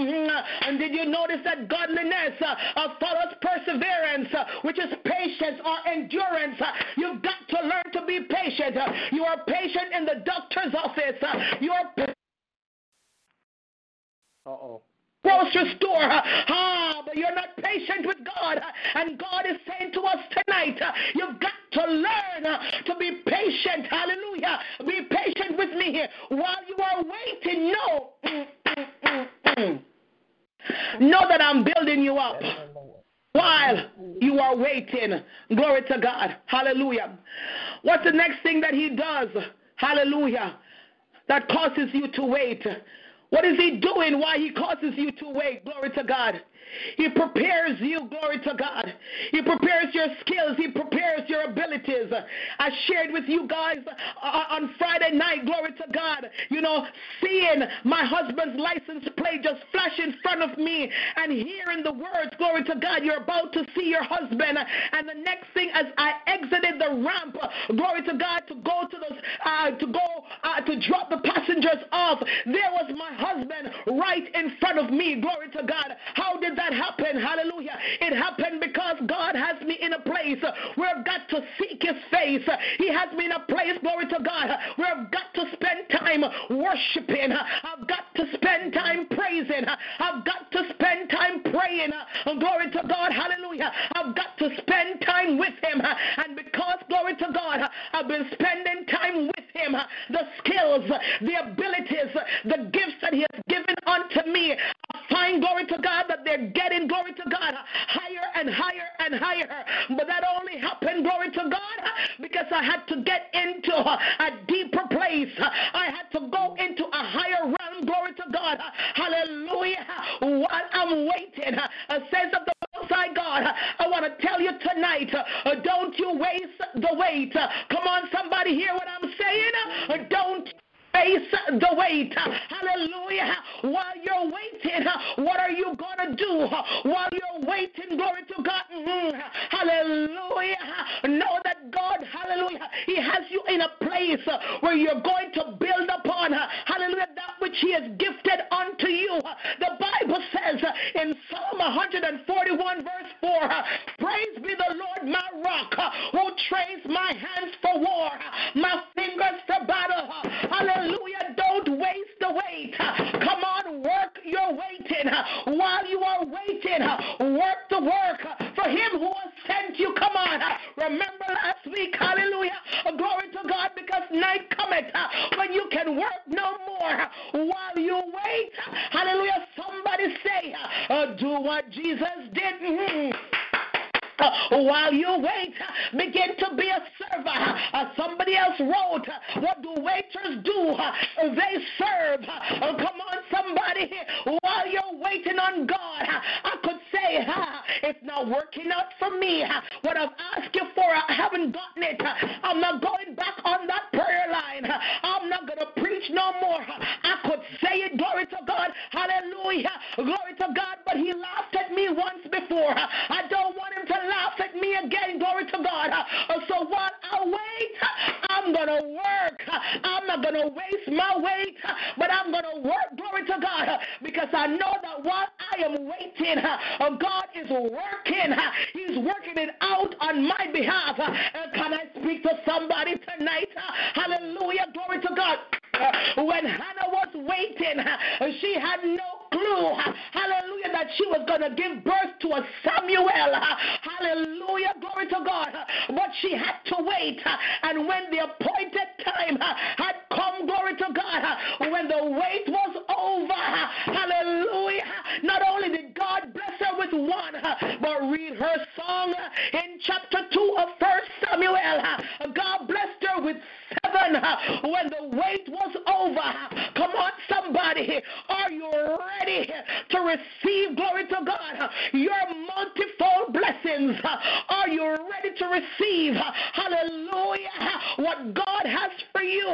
And did you notice that godliness uh, follows perseverance, which is patience or endurance? You've got to learn to be patient. You are patient in the doctor's office. You are. Uh oh grocery store. Ah, but you're not patient with God. And God is saying to us tonight, you've got to learn to be patient. Hallelujah. Be patient with me here. While you are waiting, know, know that I'm building you up while you are waiting. Glory to God. Hallelujah. What's the next thing that he does? Hallelujah. That causes you to wait. What is he doing? Why he causes you to wait? Glory to God. He prepares you, glory to God. He prepares your skills. He prepares your abilities. I shared with you guys uh, on Friday night, glory to God, you know, seeing my husband's license plate just flash in front of me and hearing the words, glory to God, you're about to see your husband. And the next thing, as I exited the ramp, glory to God, to go to those, uh, to go uh, to drop the passengers off, there was my husband right in front of me, glory to God. How did that happen? Hallelujah. It happened because God has me in a place where I've got to seek his face. He has me in a place, glory to God, where I've got to spend time worshiping. I've got to spend time praising. I've got to spend time praying. Uh, glory to God. Hallelujah. I've got to spend time with him. Uh, and because, glory to God, uh, I've been spending time with him, the skills, the abilities, the gifts that he has given unto me, I find, glory to God, that they're getting, glory to God, higher and higher and higher. But that only happened, glory to God, because I had to get into a deeper place. I had to go into a higher realm, glory to God. Hallelujah. While I'm waiting, a uh, uh, sense of the most high God, I want to tell you tonight, uh, don't you waste the wait. Come on, somebody hear what I'm saying? Don't face the wait. Hallelujah. While you're waiting, what are you going to do? While you're waiting, glory to God. Mm-hmm. Hallelujah. Know that God, hallelujah, He has you in a place where you're going to build upon, hallelujah, that which He has gifted unto you. The Bible says in Psalm 141, verse 4 Praise be the Lord, my rock, who trains my hands for war, my fingers for battle. Hallelujah. Don't waste the wait. Come on, work your waiting. While you are waiting, work the work for Him who has sent you. Come on. Remember last week, hallelujah. Glory to God, because night cometh when you can work no more. While you wait, hallelujah. Somebody say, uh, do what Jesus did. Mm-hmm. Uh, while you wait, uh, begin to be a server. Uh, somebody else wrote, uh, What do waiters do? Uh, they serve. Uh, oh, come on, somebody. While you're waiting on God, I could say, It's not working out for me. What I've asked you for, I haven't gotten it. I'm not going back on that prayer line. I'm not going to preach no more. I could say it, glory to God. Hallelujah. Glory to God. But he laughed at me once before. I don't want him to laugh at me again. Glory to God. So while I wait, I'm going to work. I'm not going to waste my wait, but I'm going to work. Glory to God. Because I know that while I am waiting, uh, God is working. He's working it out on my behalf. Can I speak to somebody tonight? Hallelujah. Glory to God. When Hannah was waiting, she had no hallelujah, that she was going to give birth to a Samuel. Hallelujah, glory to God. But she had to wait. And when the appointed time had come, glory to God, when the wait was over, hallelujah, not only did God bless her with one, but read her song in chapter 2 of First Samuel. God blessed her with Uh, when the wait was over. Come on, somebody. Are you ready to receive, glory to God, your multifold blessings? Are you ready to receive, hallelujah, what God has for you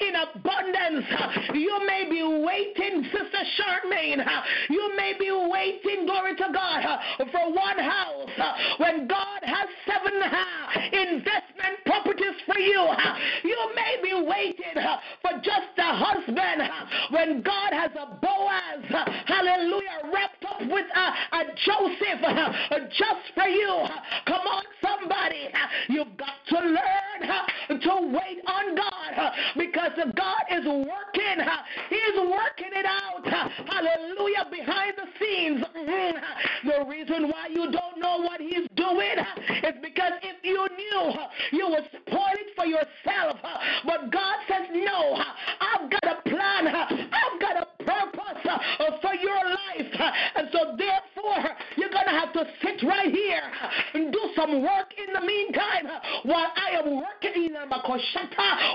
in abundance? You may be waiting, Sister Charmaine. You may be waiting, glory to God, for one house when God has seven uh, investment properties up against for you. You may be waiting for just a husband when God has a Boaz, hallelujah, wrapped up with a, a Joseph just for you. Come on, somebody. You've got to learn to wait on God because God is working. He's working it out. Hallelujah, behind the scenes. The reason why you don't know what He's doing is because if you knew, you would for yourself. But God says, No, I've got a plan, I've got a purpose for your life. And so, therefore, to sit right here and do some work in the meantime while I am working in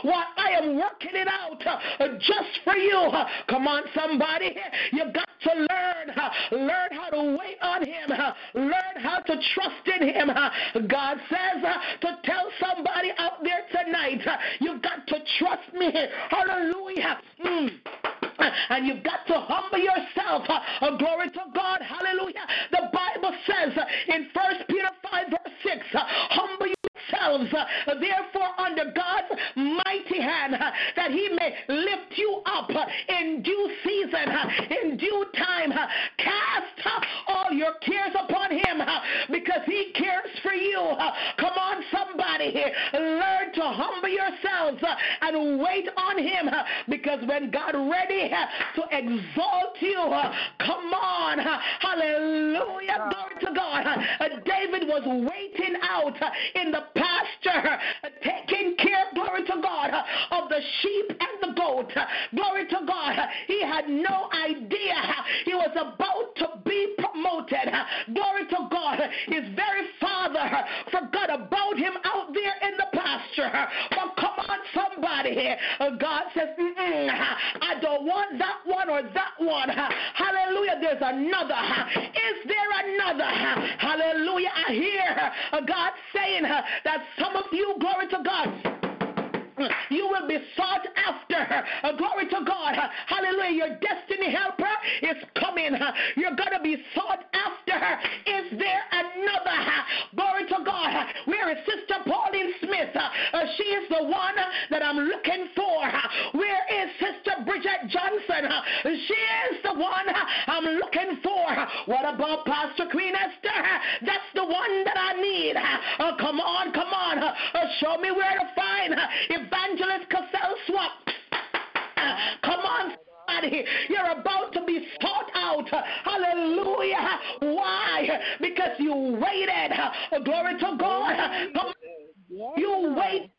while I am working it out uh, just for you. Come on, somebody. You got to learn. Uh, learn how to wait on Him. Uh, learn how to trust in Him. God says to tell somebody out there tonight, you've got to trust me. Hallelujah. Mm and you've got to humble yourself. Uh, glory to God. Hallelujah. The Bible says in First Peter 5, verse 6, humble yourselves, uh, therefore, under God's mighty hand, uh, that he may lift you up uh, in due season, uh, in due time. Uh, cast uh, all your cares upon him because he cares for you. Come on, somebody. here. Learn to humble yourselves and wait on him because when God ready to exalt you, come on. Hallelujah. Glory to God. David was waiting out in the pasture, taking care, glory to God, of the sheep and the goat. Glory to God. He had no idea he was about to be promoted. Glory to God. His very father forgot about him out there in the pasture. But come on, somebody. Here. God says, I don't want that one or that one. Hallelujah. There's another. Is there another? Hallelujah. I hear God saying that some of you, glory to God, you will be sought after. Uh, glory to God. Uh, hallelujah. Your destiny helper is coming. Uh, you're going to be sought after. Is there another? Glory to God. Where is Sister Pauline Smith? she is the one that I'm looking for. Where is Sister Bridget Johnson? she is the one I'm looking for. What about Pastor Queen Esther? That's the one that I need. Oh, come on, come on. show me where to find Evangelist Cassell Swap. Come on, somebody. You're about to be sought out. Hallelujah. Why? Because you waited. Glory to God. You wait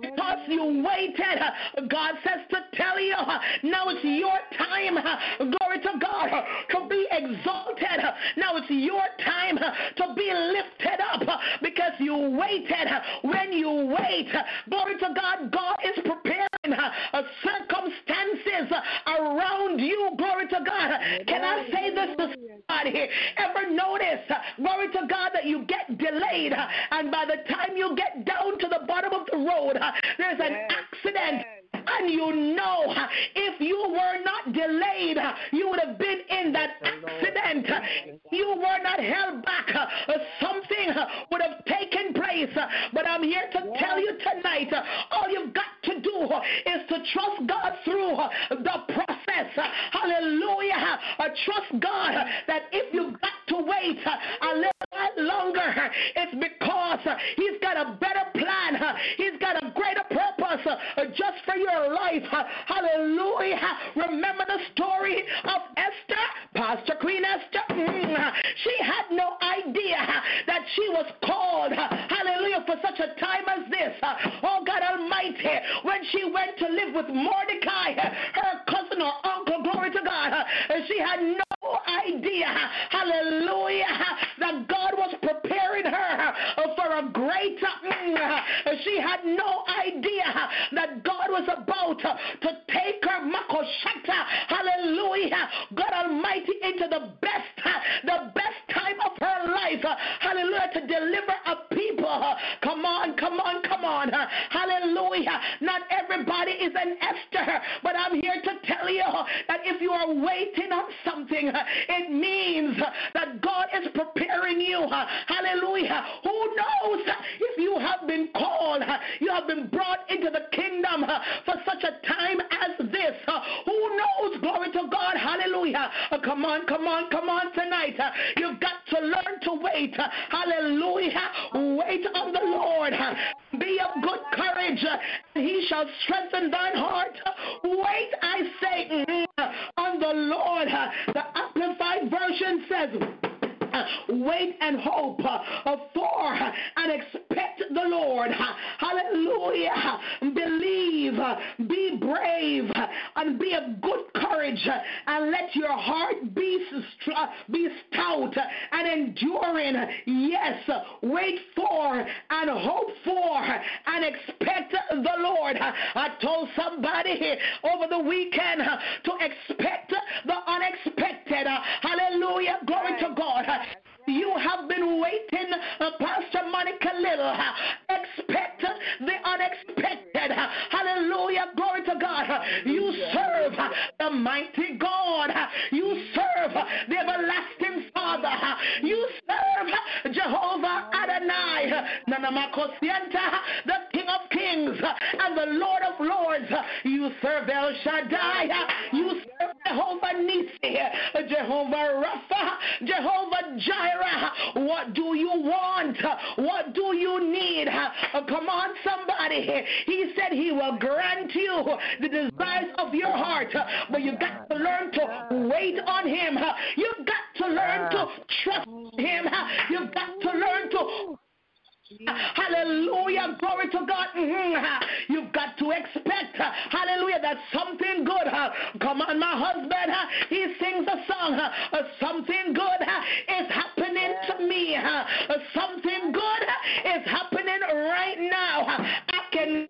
because you waited. Uh, God says to tell you uh, now it's your time. Uh, glory to God to be exalted. Now it's your time to be lifted up because you waited. When you wait, glory to God, God is preparing Uh, uh, circumstances around you. Glory to God. Can I say this to somebody? Ever notice, uh, glory to God, that you get delayed and by the time you get down to the bottom of the road, there's an accident and you know if you were not delayed, you would have been in that accident. You were not held back. Something would have taken place. But I'm here to tell you tonight all you've got to do is to trust God through the process. Hallelujah. Uh, trust God that if you've got to wait a little longer, it's because He's got a better plan. He's got a greater purpose Uh, just for your life. Uh, hallelujah. Remember the story of Esther, Pastor Queen Esther? Mm. Uh, she had no idea that she was called, hallelujah, for such a time as this. Oh God Almighty, when she went to live with Mordecai, her cousin or uncle, glory to God, she had no idea, hallelujah, that God was preparing her for a greater. She had no idea that God was about to take her, Makoshata, hallelujah, God Almighty, into the best, the best time of her life, hallelujah, to deliver a people. Come on, come on, come on, hallelujah. Not everybody is an Esther, but I'm here to tell you if you are waiting on something, it means that God is preparing you, hallelujah. Who knows if you have been called, you have been brought into the kingdom for such a time this. Who knows? Glory to God. Hallelujah. Uh, come on, come on, come on tonight. Uh, You've got to learn to wait. Uh, hallelujah. Wait on the Lord. Be of good courage. He shall strengthen thine heart. Wait, I say, mm, on the Lord. The Amplified Version says, wait and hope uh, for and expect the Lord. Hallelujah. Believe, uh, be brave, uh, and be of good courage, and let your heart be, be stout and enduring. Yes, wait for and hope for and expect the Lord. I told somebody over the weekend to expect the unexpected. Hallelujah. Glory to God. You have been waiting, uh, Pastor Monica Little. Expect the unexpected. Hallelujah. Glory to God. You serve the mighty God. You serve the everlasting Father. You serve Jehovah Adonai, the King of Kings and the Lord of Lords. You serve El Shaddai. You serve Jehovah Nisi, Jehovah Rapha, Jehovah Jireh. What do you want? What do you need? Come on, somebody. He said he will grant you the desires of your heart, but you got to learn to wait on him. You've got to learn to trust him. You've got to learn to Hallelujah. Glory to God. Mm-hmm. You've got to expect, uh, hallelujah, that something good. Uh, come on, my husband. Uh, he sings a song. Something good is happening to me. Something good is happening right now. I can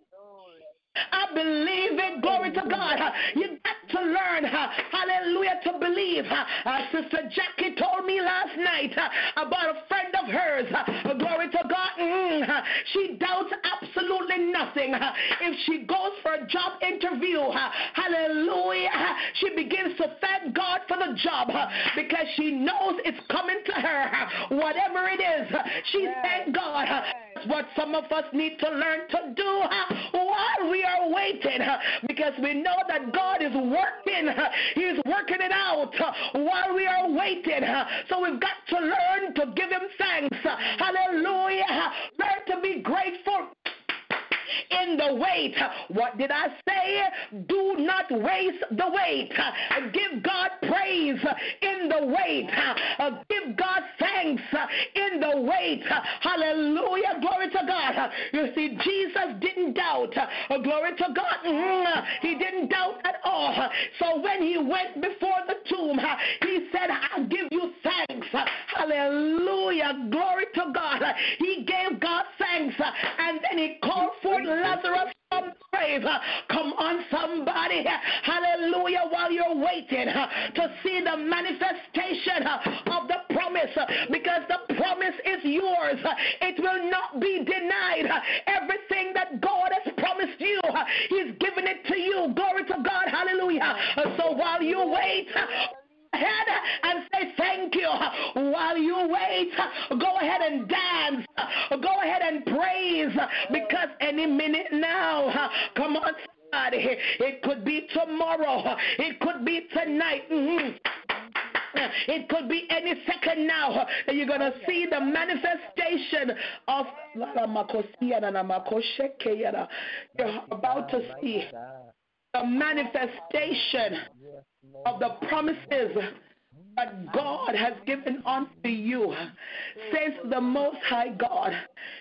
I believe it. Glory to God. You got to learn, hallelujah, to believe. Uh, Sister Jackie told me last night uh, about a friend of hers. Uh, glory to God. Mm, uh, she doubts absolutely nothing. If she goes for a job interview, hallelujah, she begins to thank God for the job because she knows it's coming to her. Whatever it is, she thank God. That's what some of us need to learn to do while we are waiting because we know that God is working. He's working it out while we are waiting. So we've got to learn to give Him thanks. Hallelujah. Learn to be grateful in the wait. What did I say? Do not waste the wait. Give God praise in the wait. Give God thanks in the wait. Hallelujah. Glory to God. You see, Jesus didn't doubt. Glory to God. Mm, he didn't doubt at all. So when he went before the tomb, he said, I'll give you thanks. Hallelujah. Glory to God. He gave God thanks and then he called Lazarus from the grave. Uh, come on, somebody. Uh, hallelujah. While you're waiting uh, to see the manifestation of the promise, because the promise is yours, it will not be denied. Everything that God has promised you, He's given it to you. Glory to God. Hallelujah. So while you wait, ahead and say thank you. While you wait, go ahead and dance. Go ahead and praise because any minute now, come on, somebody, it could be tomorrow, it could be tonight. Mm-hmm. It could be any second now that you're going to see the manifestation of you're about to see the manifestation of the promises that God has given unto you. Says the Most High God.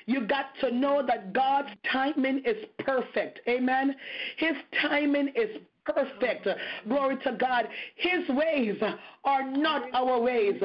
You got to know that God's timing is perfect. Amen. His timing is perfect. Glory to God. His ways are not our ways.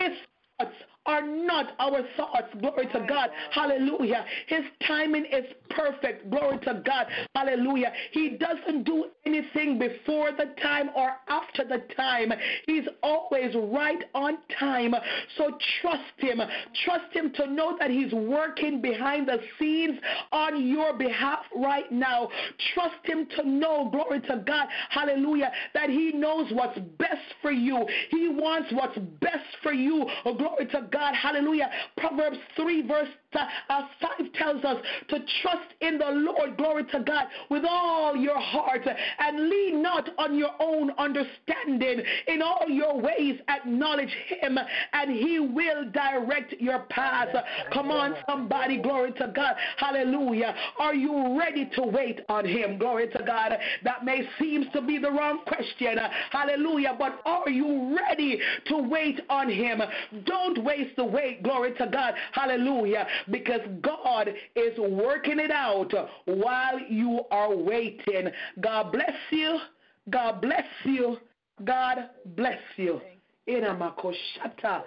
His thoughts are not our thoughts. Glory to God. Hallelujah. His timing is perfect. Glory to God. Hallelujah. He doesn't do anything before the time or after the time. He's always right on time. So trust him. Trust him to know that he's working behind the scenes on your behalf right now. Trust him to know, glory to God, hallelujah, that he knows what's best for you. He wants what's best for you. Oh, glory to God, hallelujah. Proverbs 3, verse uh, 5 tells us to trust in the Lord, glory to God, with all your heart and lean not on your own understanding. In all your ways, acknowledge Him, and He will direct your path. Come on, somebody, glory to God, hallelujah. Are you ready to wait on Him? Glory to God. That may seems to be the wrong question, hallelujah, but are you ready to wait on Him? Don't waste the wait, glory to God, hallelujah because God is working it out while you are waiting. God bless you. God bless you. God bless you. Inamakoshata.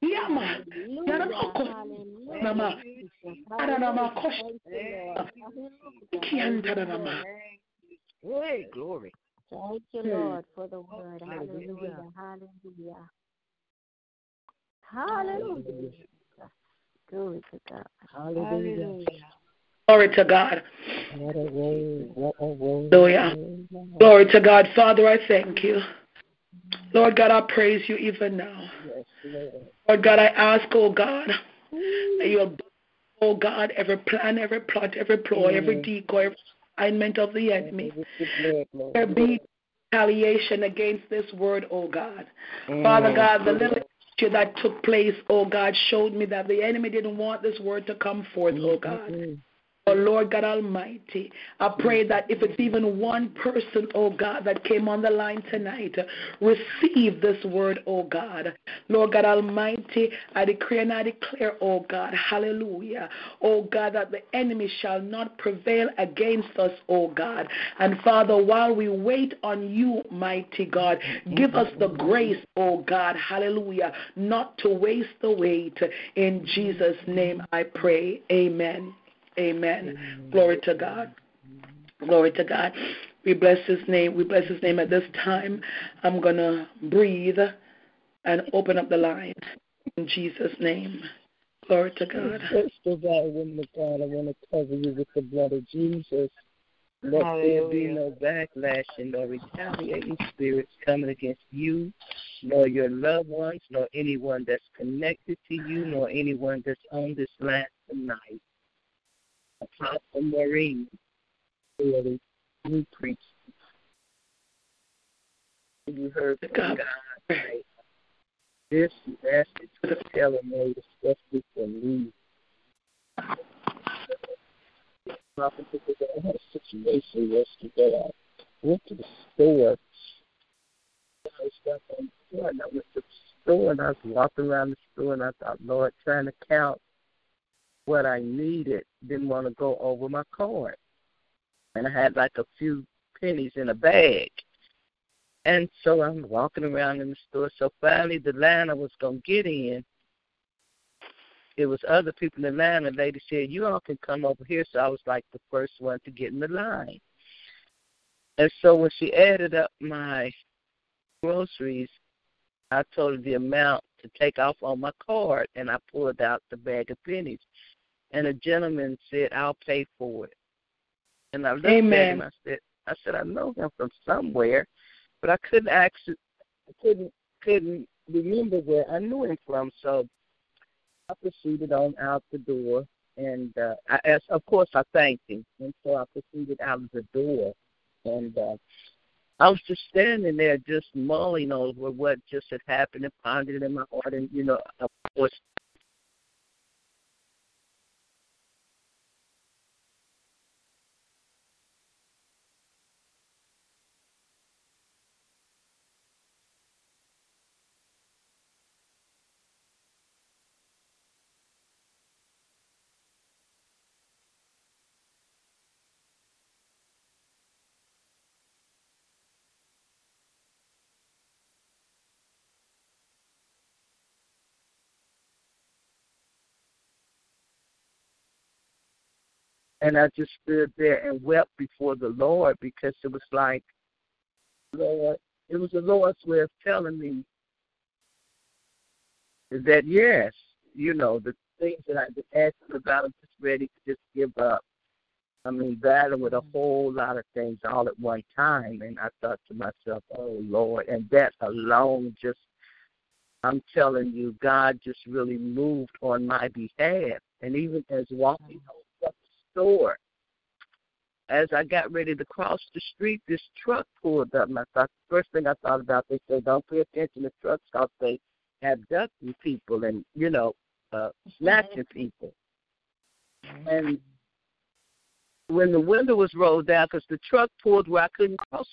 Yama. Nama. Hey, glory. Thank you, hmm. Lord, for the word. Hallelujah. Hallelujah. Hallelujah. Glory to God. Hallelujah. Glory to God. Hallelujah. Glory to God. Father, I thank you. Lord God, I praise you even now. Lord God, I ask, oh God, that you'll, mm. oh God, every plan, every plot, every ploy, every decoy, every assignment of the enemy. There be retaliation against this word, oh God. Father God, the little that took place, oh God, showed me that the enemy didn't want this word to come forth, oh mm-hmm. God. Mm-hmm. Oh Lord God Almighty, I pray that if it's even one person, oh God, that came on the line tonight, receive this word, oh God. Lord God Almighty, I decree and I declare, oh God, hallelujah, oh God, that the enemy shall not prevail against us, oh God. And Father, while we wait on you, mighty God, give us the grace, oh God, hallelujah, not to waste the wait. In Jesus' name I pray. Amen. Amen. Amen. Glory to God. Glory to God. We bless his name. We bless his name at this time. I'm going to breathe and open up the line in Jesus' name. Glory to God. First of all, woman of God, I want to cover you with the blood of Jesus. Let there be no backlash and no retaliating spirits coming against you, nor your loved ones, nor anyone that's connected to you, nor anyone that's on this line tonight. Apostle Maureen really you preach. You heard from God. God this message was telling me, especially for me. I had a situation yesterday. I went to the store. I was stuck on the store, and I went to the store, and I was walking around the store, and I thought, Lord, trying to count what I needed, didn't want to go over my card. And I had like a few pennies in a bag. And so I'm walking around in the store. So finally, the line I was going to get in, it was other people in the line. The lady said, You all can come over here. So I was like the first one to get in the line. And so when she added up my groceries, I told her the amount to take off on my card, and I pulled out the bag of pennies. And a gentleman said, I'll pay for it. And I looked Amen. at him. I said, I said, I know him from somewhere but I couldn't actually I couldn't couldn't remember where I knew him from. So I proceeded on out the door, and uh, I asked, of course I thanked him, and so I proceeded out of the door, and uh, I was just standing there, just mulling over what just had happened and pondering in my heart, and you know, of course, And I just stood there and wept before the Lord because it was like, Lord, it was the Lord's way of telling me that yes, you know, the things that I've been asking about, I'm just ready to just give up. I mean, battling with a mm-hmm. whole lot of things all at one time. And I thought to myself, oh, Lord. And that alone just, I'm telling you, God just really moved on my behalf. And even as walking home store. As I got ready to cross the street, this truck pulled up, and I thought first thing I thought about, they said, "Don't pay attention to trucks because they abducting people and you know, uh, snatching people." And when the window was rolled down, because the truck pulled where I couldn't cross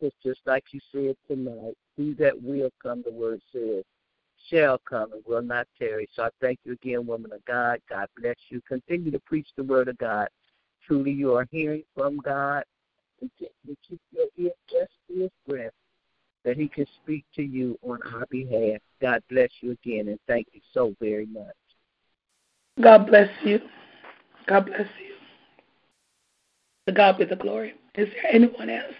It's just like you said tonight. He that will come, the word says, shall come and will not tarry. So I thank you again, woman of God. God bless you. Continue to preach the word of God. Truly, you are hearing from God. Continue to keep your ear just to his breath that he can speak to you on our behalf. God bless you again, and thank you so very much. God bless you. God bless you. To God be the glory. Is there anyone else?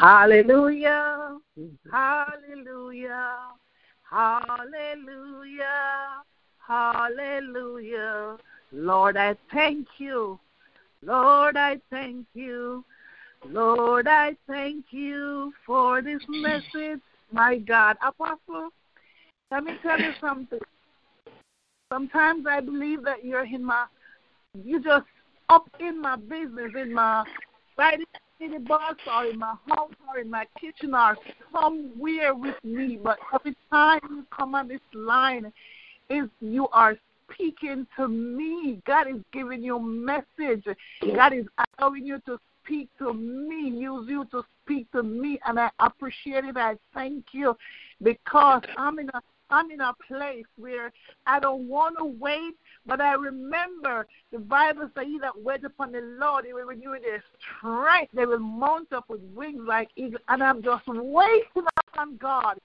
Hallelujah. Mm-hmm. Hallelujah. Hallelujah. Hallelujah. Lord, I thank you. Lord, I thank you. Lord, I thank you for this message. My God. Apostle, let me tell you something. Sometimes I believe that you're in my, you just up in my business, in my, right the box or in my house or in my kitchen or somewhere with me. But every time you come on this line, is you are speaking to me. God is giving you message. God is allowing you to speak to me, use you to speak to me, and I appreciate it. I thank you because I'm in a I'm in a place where I don't want to wait, but I remember the Bible says, He that wait upon the Lord, He will renew their strength. They will mount up with wings like eagles. And I'm just waiting upon God.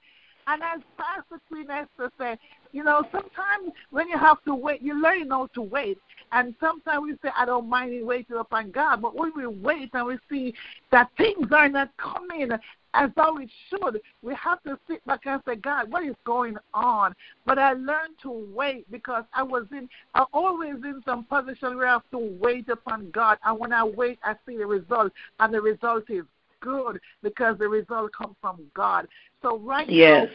And as Pastor Queen Esther said, you know, sometimes when you have to wait, you learn how to wait. And sometimes we say, I don't mind waiting upon God. But when we wait and we see that things are not coming as though it should, we have to sit back and say, God, what is going on? But I learned to wait because I was in, I always in some position where I have to wait upon God. And when I wait, I see the result. And the result is good because the result comes from God. So right yes.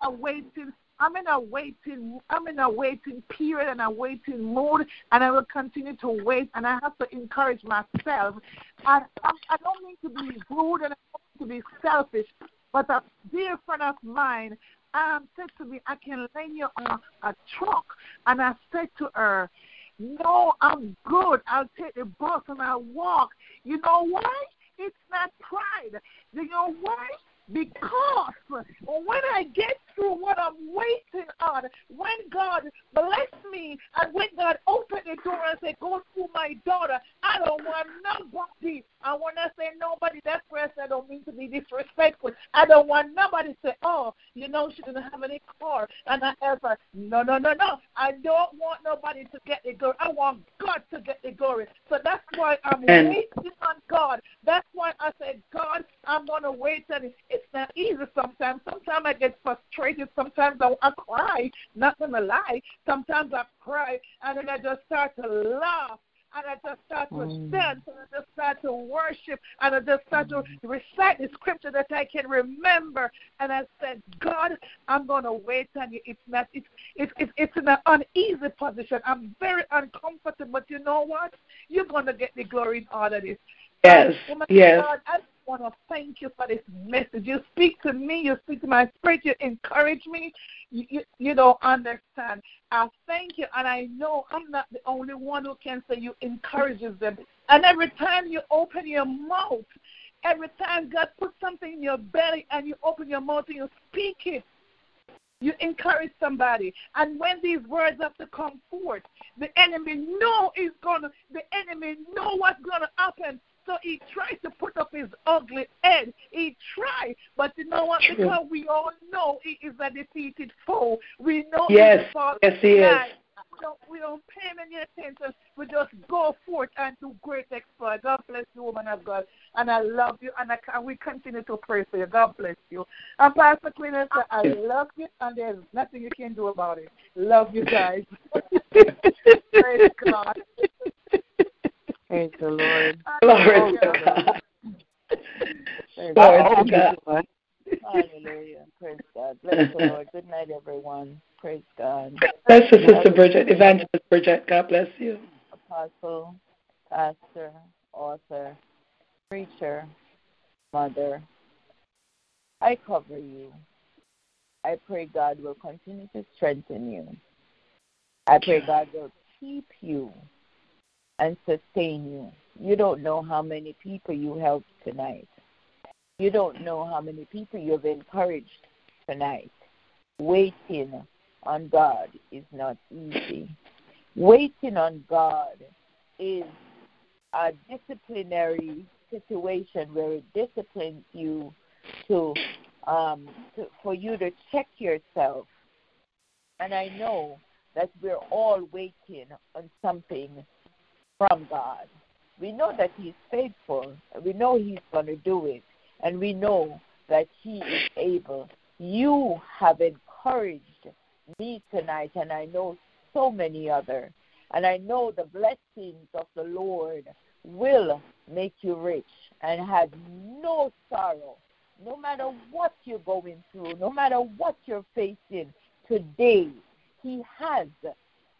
now, I'm waiting I'm in a waiting I'm in a waiting period and a waiting mood and I will continue to wait and I have to encourage myself. And I, I don't mean to be rude and I don't mean to be selfish, but a dear friend of mine um, said to me, I can lend you a, a truck. And I said to her, No, I'm good. I'll take the bus and I'll walk. You know why? It's not pride. You know why? Because when I get through what I'm waiting on, when God bless me and when God open the door and say, Go through my daughter, I don't want nobody. I want to say nobody. That's where I don't mean to be disrespectful. I don't want nobody to say, Oh, you know, she didn't have any car. And I ever, no, no, no, no. I don't want nobody to get the glory. I want God to get the glory. So that's why I'm and, waiting on God. That's why I said, God, I'm going to wait and it's not easy sometimes. Sometimes I get frustrated. Sometimes I, I cry. Not gonna lie. Sometimes I cry and then I just start to laugh and I just start to mm. dance and I just start to worship and I just start to recite the scripture that I can remember. And I said, God, I'm gonna wait on you. It's not it's it's it's, it's in an uneasy position. I'm very uncomfortable, but you know what? You're gonna get the glory in all of this. Yes. yes. God, I want to thank you for this message. You speak to me, you speak to my spirit, you encourage me. You, you, you don't understand. I thank you, and I know I'm not the only one who can say you encourages them. And every time you open your mouth, every time God puts something in your belly and you open your mouth and you speak it, you encourage somebody. And when these words have to come forth, the enemy know is gonna the enemy know what's gonna happen. So he tried to put up his ugly head. He tried, but you know what? Because we all know he is a defeated foe. We know yes, yes, he is. We don't, we don't pay him any attention. We just go forth and do great exploits. God bless you, woman of God. And I love you, and, I, and we continue to pray for you. God bless you. And Pastor Queen, I love you, and there's nothing you can do about it. Love you guys. Praise God. Praise the Lord. Glory to oh, God. Glory to God. Oh, Hallelujah. Praise God. Bless the Lord. Good night, everyone. Praise God. Bless you, Sister Bridget, Evangelist Bridget. God bless you. Apostle, pastor, author, preacher, mother, I cover you. I pray God will continue to strengthen you. I pray God will keep you and sustain you. You don't know how many people you helped tonight. You don't know how many people you've encouraged tonight. Waiting on God is not easy. Waiting on God is a disciplinary situation where it disciplines you to, um, to for you to check yourself. And I know that we're all waiting on something from God. We know that He's faithful. We know He's going to do it. And we know that He is able. You have encouraged me tonight, and I know so many other. And I know the blessings of the Lord will make you rich and have no sorrow. No matter what you're going through, no matter what you're facing today, He has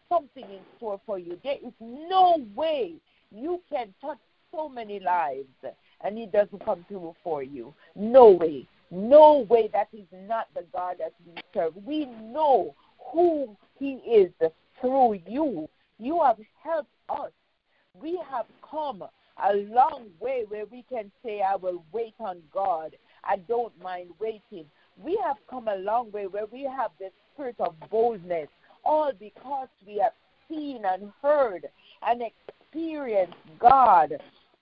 something in store for you. There is no way you can touch so many lives and He doesn't come through for you. No way. No way. That is not the God that we serve. We know who He is through you. You have helped us. We have come a long way where we can say, I will wait on God. I don't mind waiting. we have come a long way where we have the spirit of boldness, all because we have seen and heard and experienced God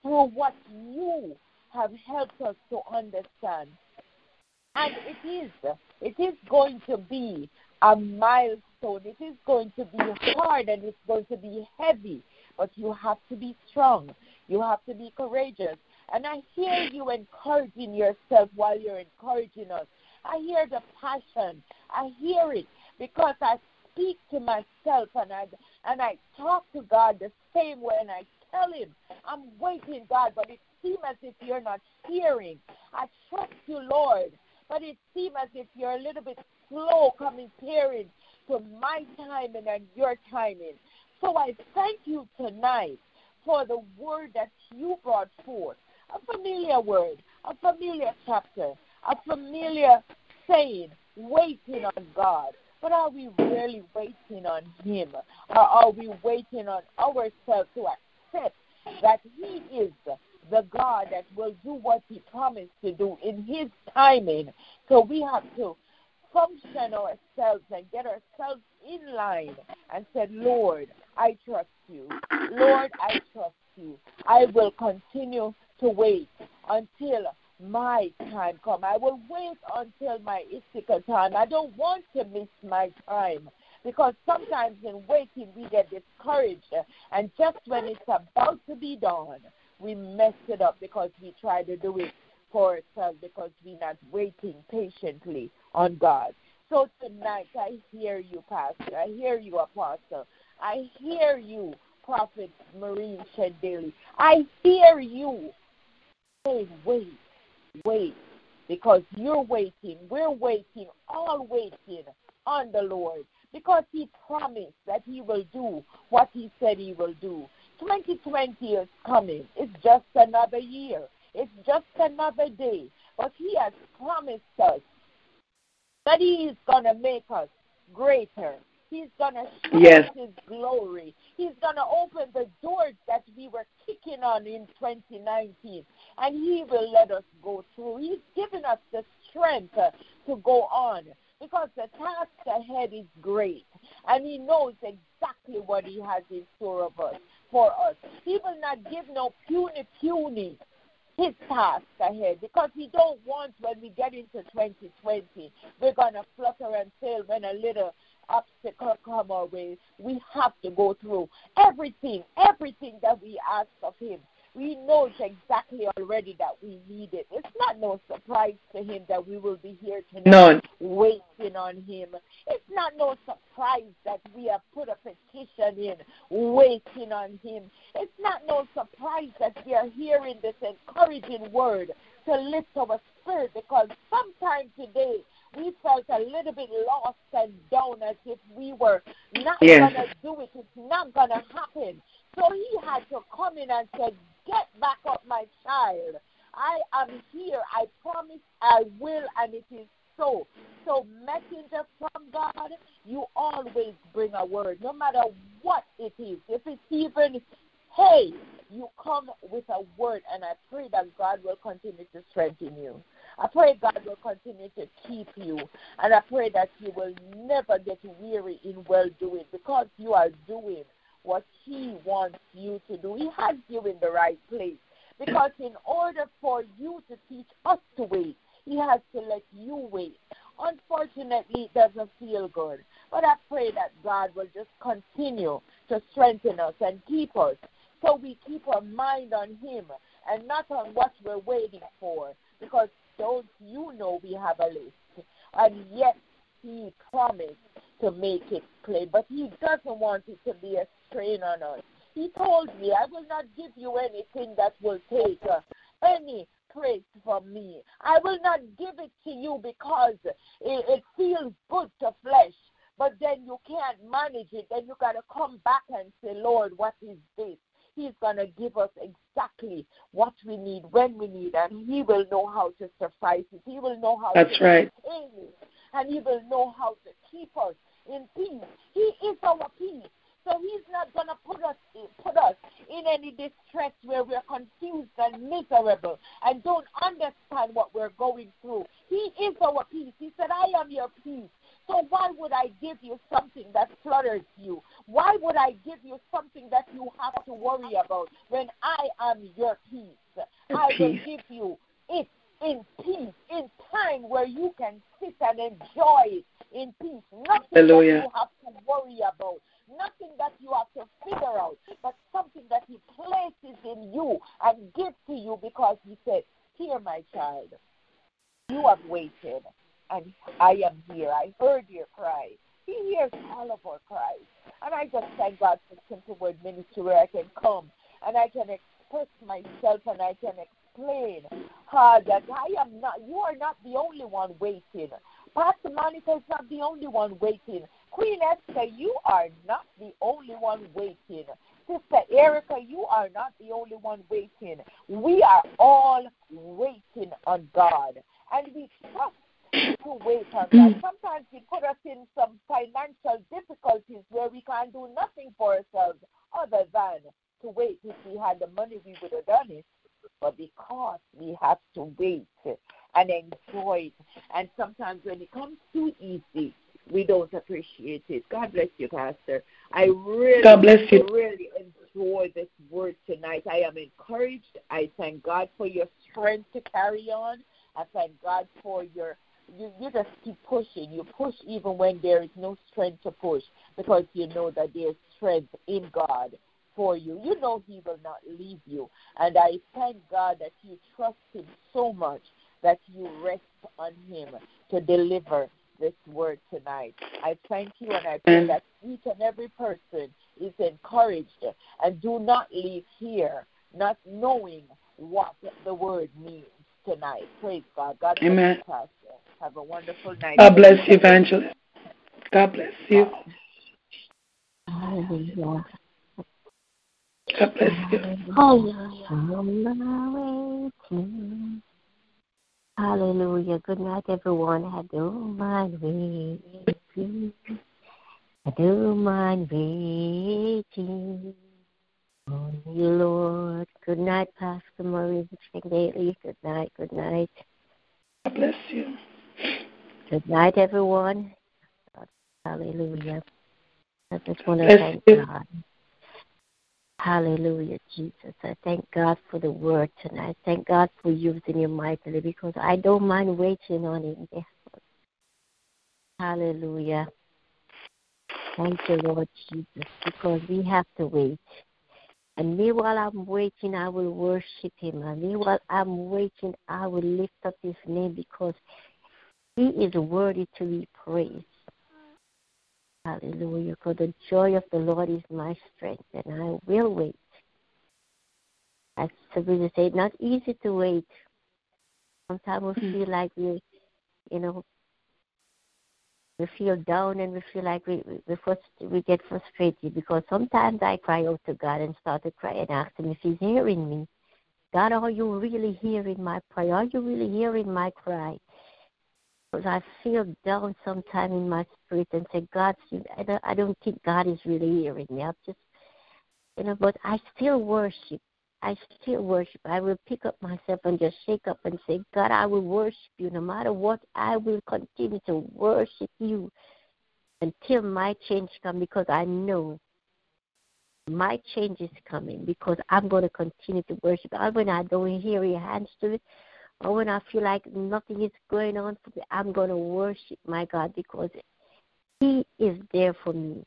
through what you have helped us to understand. And it is, it is going to be a milestone. It is going to be hard and it's going to be heavy, but you have to be strong. You have to be courageous. And I hear you encouraging yourself while you're encouraging us. I hear the passion. I hear it because I speak to myself and I and I talk to God the same way and I tell him, I'm waiting, God, but it seems as if you're not hearing. I trust you, Lord, but it seems as if you're a little bit slow coming comparing to my timing and your timing. So I thank you tonight for the word that you brought forth. A familiar word, a familiar chapter, a familiar saying, waiting on God. But are we really waiting on Him? Or are we waiting on ourselves to accept that He is the God that will do what He promised to do in His timing? So we have to function ourselves and get ourselves in line and said, Lord, I trust you. Lord, I trust you. I will continue to wait until my time come. I will wait until my Issachar time. I don't want to miss my time because sometimes in waiting we get discouraged, and just when it's about to be done, we mess it up because we try to do it for ourselves because we're not waiting patiently on God. So tonight, I hear you, Pastor. I hear you, Apostle. I hear you, Prophet Maureen Sheddaly. I hear you saying, wait, wait, because you're waiting. We're waiting, all waiting on the Lord because He promised that He will do what He said He will do. 2020 is coming. It's just another year. It's just another day. But He has promised us that He is going to make us greater. He's going to show yes. His glory. He's going to open the doors that we were kicking on in 2019, and He will let us go through. He's given us the strength uh, to go on because the task ahead is great, and He knows exactly what He has in store of us for us. He will not give no puny, puny his task ahead because he don't want when we get into 2020 we're going to flutter and fail when a little come our way we have to go through everything everything that we ask of him we know exactly already that we need it. It's not no surprise to him that we will be here tonight None. waiting on him. It's not no surprise that we have put a petition in waiting on him. It's not no surprise that we are hearing this encouraging word to lift our spirit because sometime today a little bit lost and down as if we were not yes. going to do it. It's not going to happen. So he had to come in and say, Get back up, my child. I am here. I promise I will, and it is so. So, messenger from God, you always bring a word, no matter what it is. If it's even, hey, you come with a word, and I pray that God will continue to strengthen you. I pray God will continue to keep you, and I pray that you will never get weary in well doing because you are doing what He wants you to do. He has you in the right place. Because in order for you to teach us to wait, He has to let you wait. Unfortunately, it doesn't feel good. But I pray that God will just continue to strengthen us and keep us so we keep our mind on Him and not on what we're waiting for. Know we have a list? And yet He promised to make it plain, but He doesn't want it to be a strain on us. He told me, I will not give you anything that will take uh, any praise from me. I will not give it to you because it, it feels good to flesh, but then you can't manage it. Then you got to come back and say, Lord, what is this? He's going to give us exactly what we need when we need, and He will know how to suffice it. He will know how That's to right. maintain it, and He will know how to keep us in peace. He is our peace. So he's not going to put us put us in any distress where we're confused and miserable and don't understand what we're going through. He is our peace. He so why would I give you something that flutters you? Why would I give you something that you have to worry about when I am your peace? I will give you it in peace, in time where you can sit and enjoy it in peace. Nothing Hallelujah. that you have to worry about, nothing that you have to figure out, but something that He places in you and gives to you because He said, Here, my child, you have waited and I am here. I heard your cry. He hears all of our cries. And I just thank God for Simple Word Ministry where I can come and I can express myself and I can explain uh, that I am not, you are not the only one waiting. Pastor Monica is not the only one waiting. Queen Esther, you are not the only one waiting. Sister Erica, you are not the only one waiting. We are all waiting on God. And we trust to wait on God. Sometimes He put us in some financial difficulties where we can't do nothing for ourselves other than to wait. If we had the money, we would have done it. But because we have to wait and enjoy it, and sometimes when it comes too easy, we don't appreciate it. God bless you, Pastor. I really, God bless you. really enjoy this word tonight. I am encouraged. I thank God for your strength to carry on. I thank God for your you, you just keep pushing. You push even when there is no strength to push because you know that there's strength in God for you. You know He will not leave you. And I thank God that you trust Him so much that you rest on Him to deliver this word tonight. I thank you and I pray mm. that each and every person is encouraged and do not leave here not knowing what the word means tonight. Praise God. God bless Amen. Pastor. Have a wonderful night. God bless you, Evangelist. God bless you. Hallelujah. God bless you. Hallelujah. Hallelujah. Good night, everyone. I don't mind waiting. I don't mind waiting on you, Lord. Good night, Pastor Maurice Daily. Good night. Good night. God bless you. Good night, everyone. Hallelujah. I just want to thank. God. Hallelujah, Jesus. I thank God for the word tonight. Thank God for using you mightily because I don't mind waiting on Him. Hallelujah. Thank you, Lord Jesus, because we have to wait. And meanwhile I'm waiting, I will worship Him. And meanwhile I'm waiting, I will lift up His name because He is worthy to be praised. Hallelujah. For the joy of the Lord is my strength, and I will wait. As Sabrina said, not easy to wait. Sometimes we hmm. feel like we, you know, we feel down and we feel like we we, frust- we get frustrated because sometimes I cry out to God and start to cry and ask Him if He's hearing me. God, are you really hearing my prayer? Are you really hearing my cry? Because I feel down sometime in my spirit and say, God, I don't, I don't think God is really hearing me. I'm just, you know, but I still worship. I still worship. I will pick up myself and just shake up and say, God, I will worship you no matter what. I will continue to worship you until my change comes because I know my change is coming because I'm going to continue to worship. And when I don't hear your hands to it, or when I feel like nothing is going on for me, I'm going to worship my God because He is there for me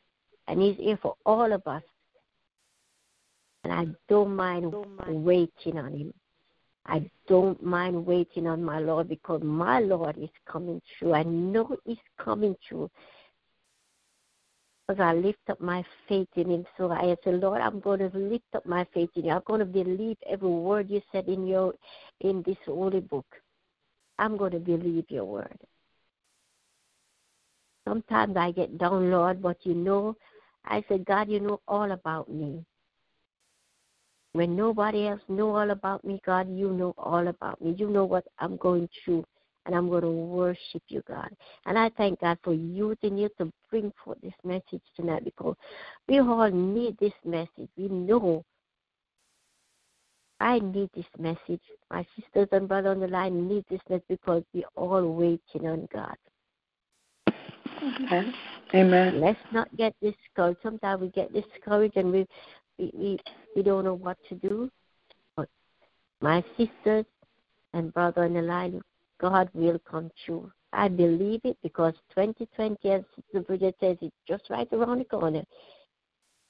and He's here for all of us. And I don't mind waiting on Him. I don't mind waiting on my Lord because my Lord is coming through. I know He's coming through because I lift up my faith in Him. So I say, Lord, I'm going to lift up my faith in You. I'm going to believe every word You said in Your in this holy book. I'm going to believe Your word. Sometimes I get down, Lord, but You know, I said, God, You know all about me. When nobody else know all about me, God, You know all about me. You know what I'm going through and I'm going to worship you, God. And I thank God for using you to bring forth this message tonight because we all need this message. We know I need this message. My sisters and brother on the line need this message because we all waiting on God. Amen. Amen. Let's not get discouraged. Sometimes we get discouraged and we we, we, we don't know what to do. But my sisters and brother in the line, God will come true. I believe it because 2020, as Sister Bridget says, it's just right around the corner.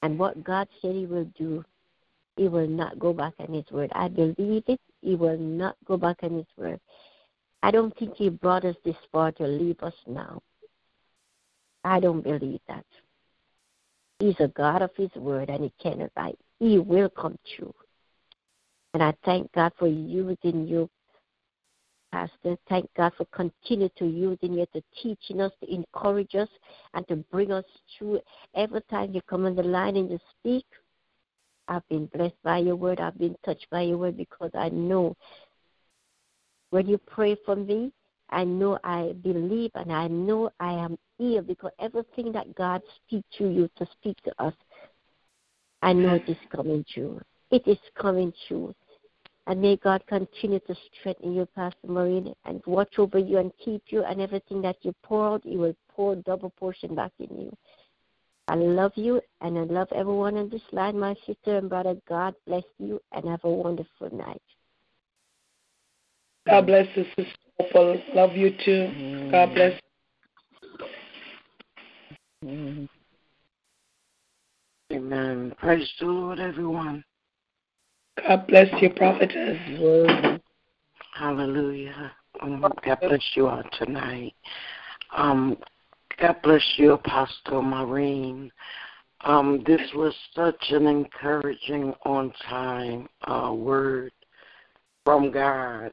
And what God said He will do, He will not go back on His word. I believe it. He will not go back on His word. I don't think He brought us this far to leave us now. I don't believe that. He's a God of His word and He cannot lie. He will come true. And I thank God for using you, Pastor. Thank God for continue to using you to teaching us, to encourage us, and to bring us through. Every time you come on the line and you speak, I've been blessed by your word. I've been touched by your word because I know when you pray for me, I know I believe and I know I am here because everything that God speaks to you to speak to us, I know it is coming true. It is coming true. And may God continue to strengthen you, Pastor Maureen, and watch over you and keep you, and everything that you pour out, He will pour double portion back in you. I love you, and I love everyone on this line, my sister and brother. God bless you, and have a wonderful night. God bless you, Sister Love you too. God bless. Amen. Praise the Lord, everyone. God bless you, prophetess. Hallelujah. Um, God bless you all tonight. Um, God bless you, Apostle Maureen. Um, this was such an encouraging, on time uh, word from God.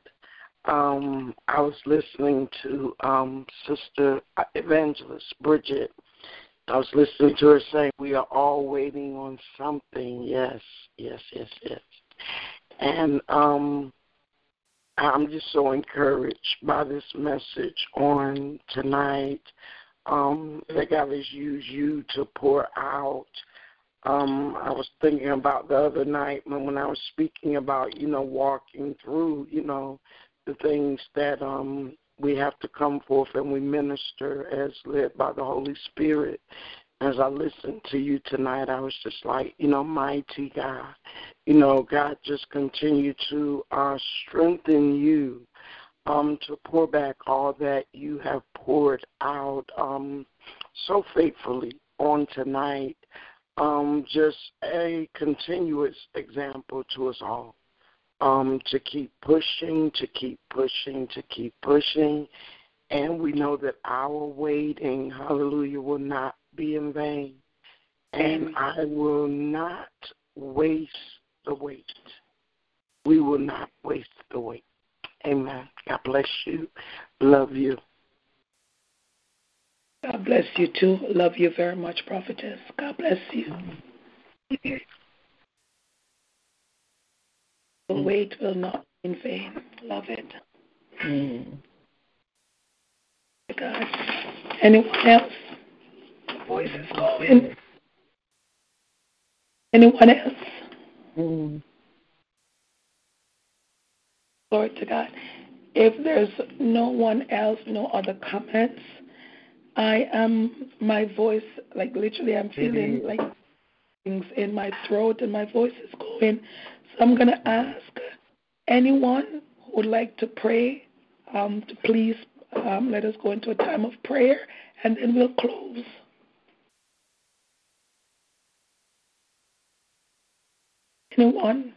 Um, I was listening to um, Sister Evangelist Bridget. I was listening to her saying, We are all waiting on something. Yes, yes, yes, yes. And um, I'm just so encouraged by this message on tonight. Um, that God has used you to pour out. Um, I was thinking about the other night when, when I was speaking about, you know, walking through, you know, the things that um we have to come forth and we minister as led by the Holy Spirit. As I listened to you tonight, I was just like, you know, mighty God. You know, God just continue to uh, strengthen you um, to pour back all that you have poured out um, so faithfully on tonight. Um, just a continuous example to us all um, to keep pushing, to keep pushing, to keep pushing. And we know that our waiting, hallelujah, will not be in vain. And I will not waste the wait. We will not waste the wait. Amen. God bless you. Love you. God bless you too. Love you very much, prophetess. God bless you. The wait will not be in vain. Love it. Mm. God. Anyone else? Voice is going. Anyone else? Mm. Glory to God. If there's no one else, no other comments, I am my voice like literally I'm feeling Mhm. like things in my throat and my voice is going. So I'm gonna ask anyone who would like to pray um, to please um, let us go into a time of prayer and then we'll close. Anyone?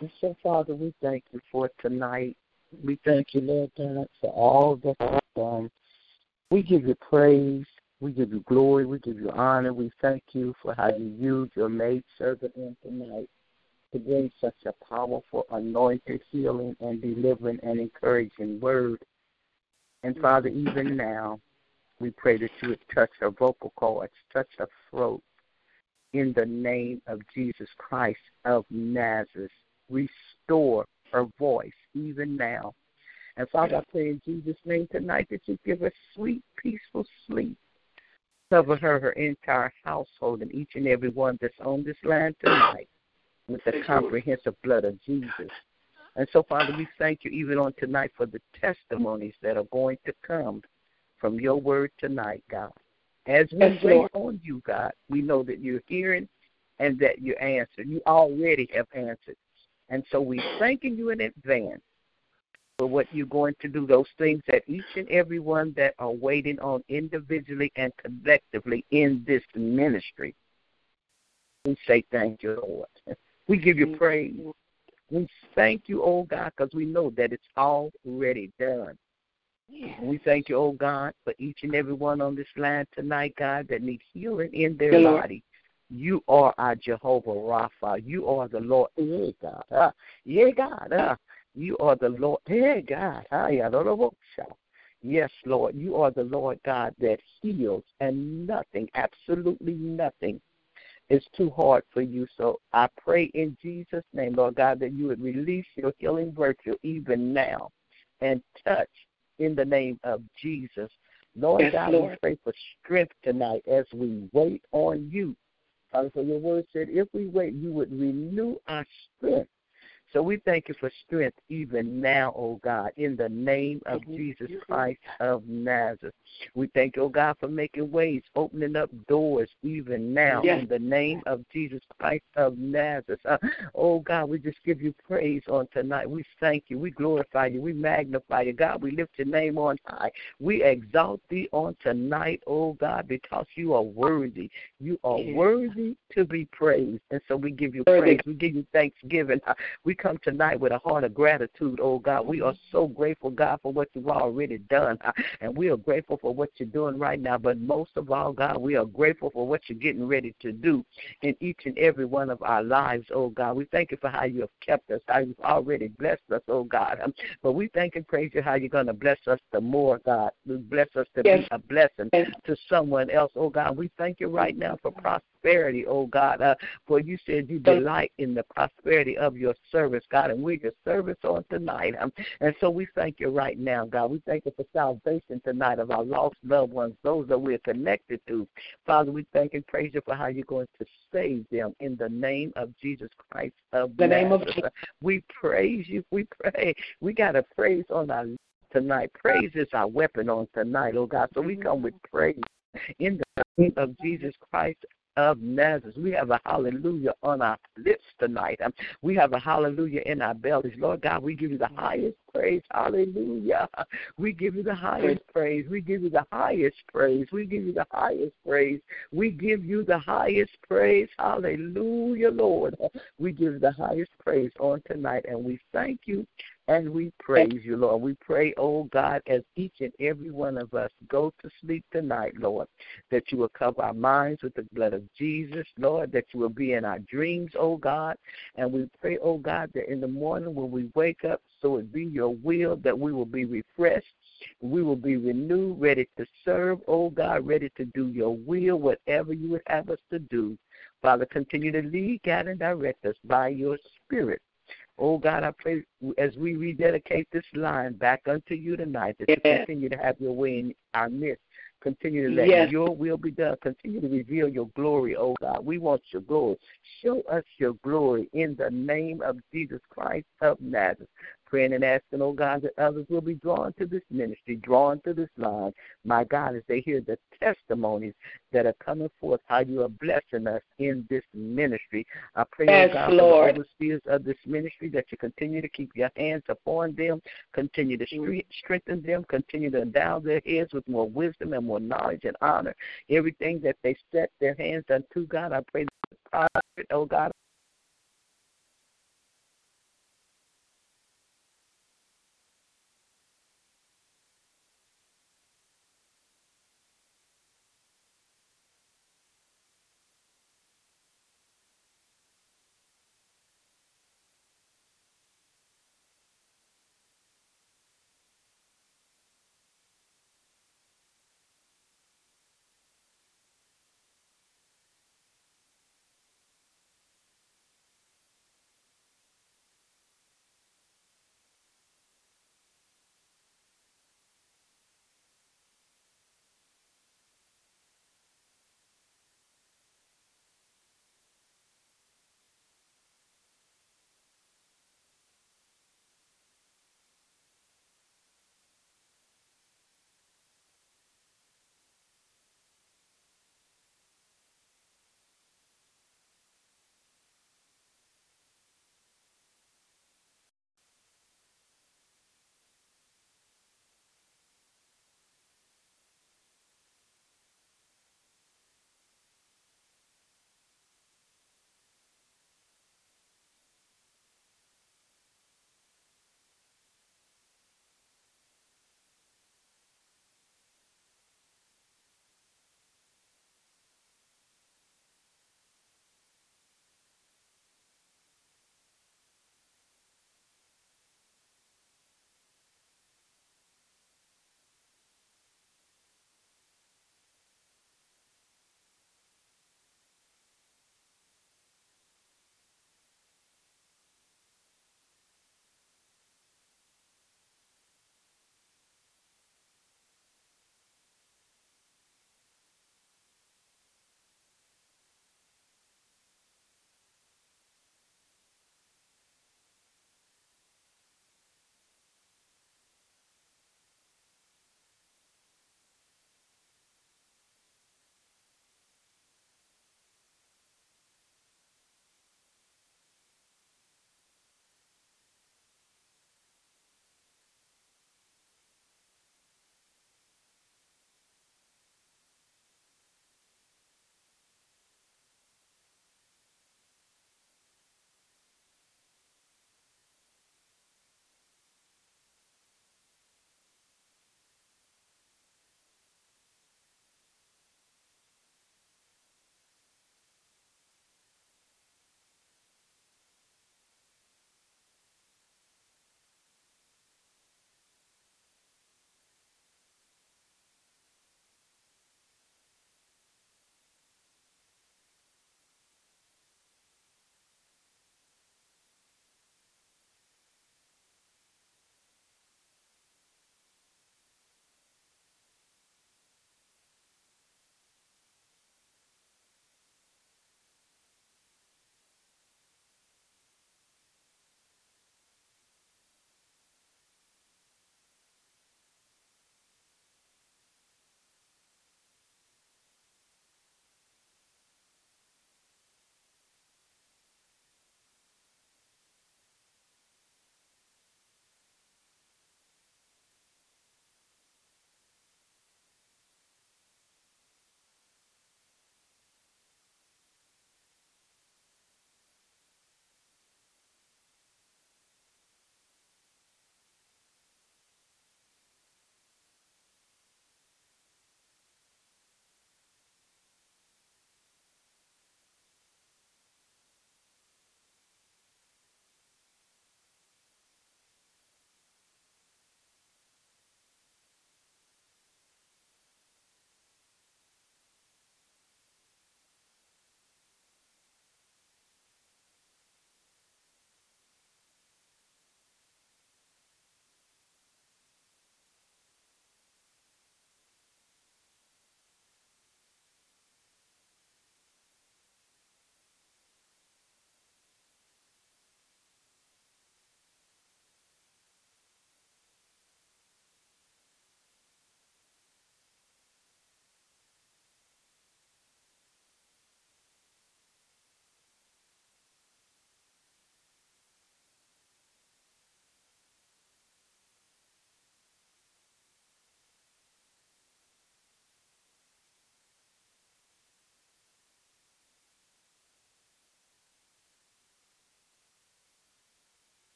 And so, Father, we thank you for tonight. We thank you, Lord God, for all that you've done. We give you praise. We give you glory. We give you honor. We thank you for how you used your maid servant in tonight to bring such a powerful, anointed, healing, and delivering and encouraging word. And Father, even now, we pray that you would touch her vocal cords, touch her throat. In the name of Jesus Christ of Nazareth, restore her voice even now. And Father, I pray in Jesus' name tonight that you give her sweet, peaceful sleep. Cover her, her entire household, and each and every one that's on this line tonight with the comprehensive blood of Jesus. And so, Father, we thank you even on tonight for the testimonies that are going to come from your word tonight, God. As we Yes, wait on you, God, we know that you're hearing and that you answer. You already have answered. And so we thanking you in advance for what you're going to do, those things that each and every one that are waiting on individually and collectively in this ministry. We say thank you, Lord. We give you praise. We thank you, oh God, because we know that it's already done. We thank you, oh God, for each and every one on this line tonight, God, that needs healing in their body. You are our Jehovah Rapha. You are the Lord. Yeah, God. Uh, yeah, God. Uh, you are the Lord. Yeah, God. Uh, yeah, Lord of. Yes, Lord. You are the Lord God that heals, and nothing, absolutely nothing, is too hard for you. So I pray in Jesus' name, Lord God, that you would release your healing virtue even now and touch in the name of Jesus. Lord Yes, God, we pray for strength tonight as we wait on you. Father, for your word said, if we wait, you would renew our strength. So we thank you for strength even now, oh God, in the name of Jesus Christ of Nazareth. We thank you, oh God, for making ways, opening up doors even now Yes. in the name of Jesus Christ of Nazareth. Uh, oh God, we just give you praise on tonight. We thank you. We glorify you. We magnify you. God, we lift your name on high. We exalt thee on tonight, oh God, because you are worthy. You are Yes. worthy to be praised. And so we give you praise. We give you thanksgiving. Uh, We come tonight with a heart of gratitude, oh God. We are so grateful, God, for what you've already done. Uh, And we are grateful for what you're doing right now. But most of all, God, we are grateful for what you're getting ready to do in each and every one of our lives, oh God. We thank you for how you have kept us, how you've already blessed us, oh God. Um, But we thank and praise you how you're going to bless us the more, God. Bless us to Yes. be a blessing Yes. to someone else, oh God. We thank you right now for prosperity, oh God. Uh, for you said you delight in the prosperity of your service, God, and we're your service on tonight. Um, and so we thank you right now, God. We thank you for salvation tonight of our lost loved ones, those that we're connected to. Father, we thank and praise you for how you're going to save them in the name of Jesus Christ of The name of. Jesus. We praise you. We pray. We got a praise on our tonight. Praise is our weapon on tonight, oh God. So we come with praise in the name of Jesus Christ of Nazareth. We have a hallelujah on our lips tonight. Um, we have a hallelujah in our bellies. Lord God, we give you the highest praise. Hallelujah. We give you the highest praise. We give you the highest praise. We give you the highest praise. We give you the highest praise. Hallelujah, Lord. We give you the highest praise on tonight, and we thank you and we praise you, Lord. We pray, oh God, as each and every one of us go to sleep tonight, Lord, that you will cover our minds with the blood of Jesus, Lord, that you will be in our dreams, oh God. And we pray, oh God, that in the morning when we wake up, so it be your will that we will be refreshed. We will be renewed, ready to serve, oh God, ready to do your will, whatever you would have us to do. Father, continue to lead, guide, and direct us by your Spirit. Oh God, I pray as we rededicate this line back unto you tonight that you continue to have your way in our midst. Continue to let Yes. your will be done. Continue to reveal your glory, oh God. We want your glory. Show us your glory in the name of Jesus Christ of Nazareth. Praying and asking, oh God, that others will be drawn to this ministry, drawn to this line. My God, as they hear the testimonies that are coming forth, how you are blessing us in this ministry. I pray, oh Yes, oh God, Lord. for the overseers of this ministry that you continue to keep your hands upon them, continue to mm. stre- strengthen them, continue to endow their heads with more wisdom and more knowledge and honor. Everything that they set their hands unto, God, I pray that prosper, oh God.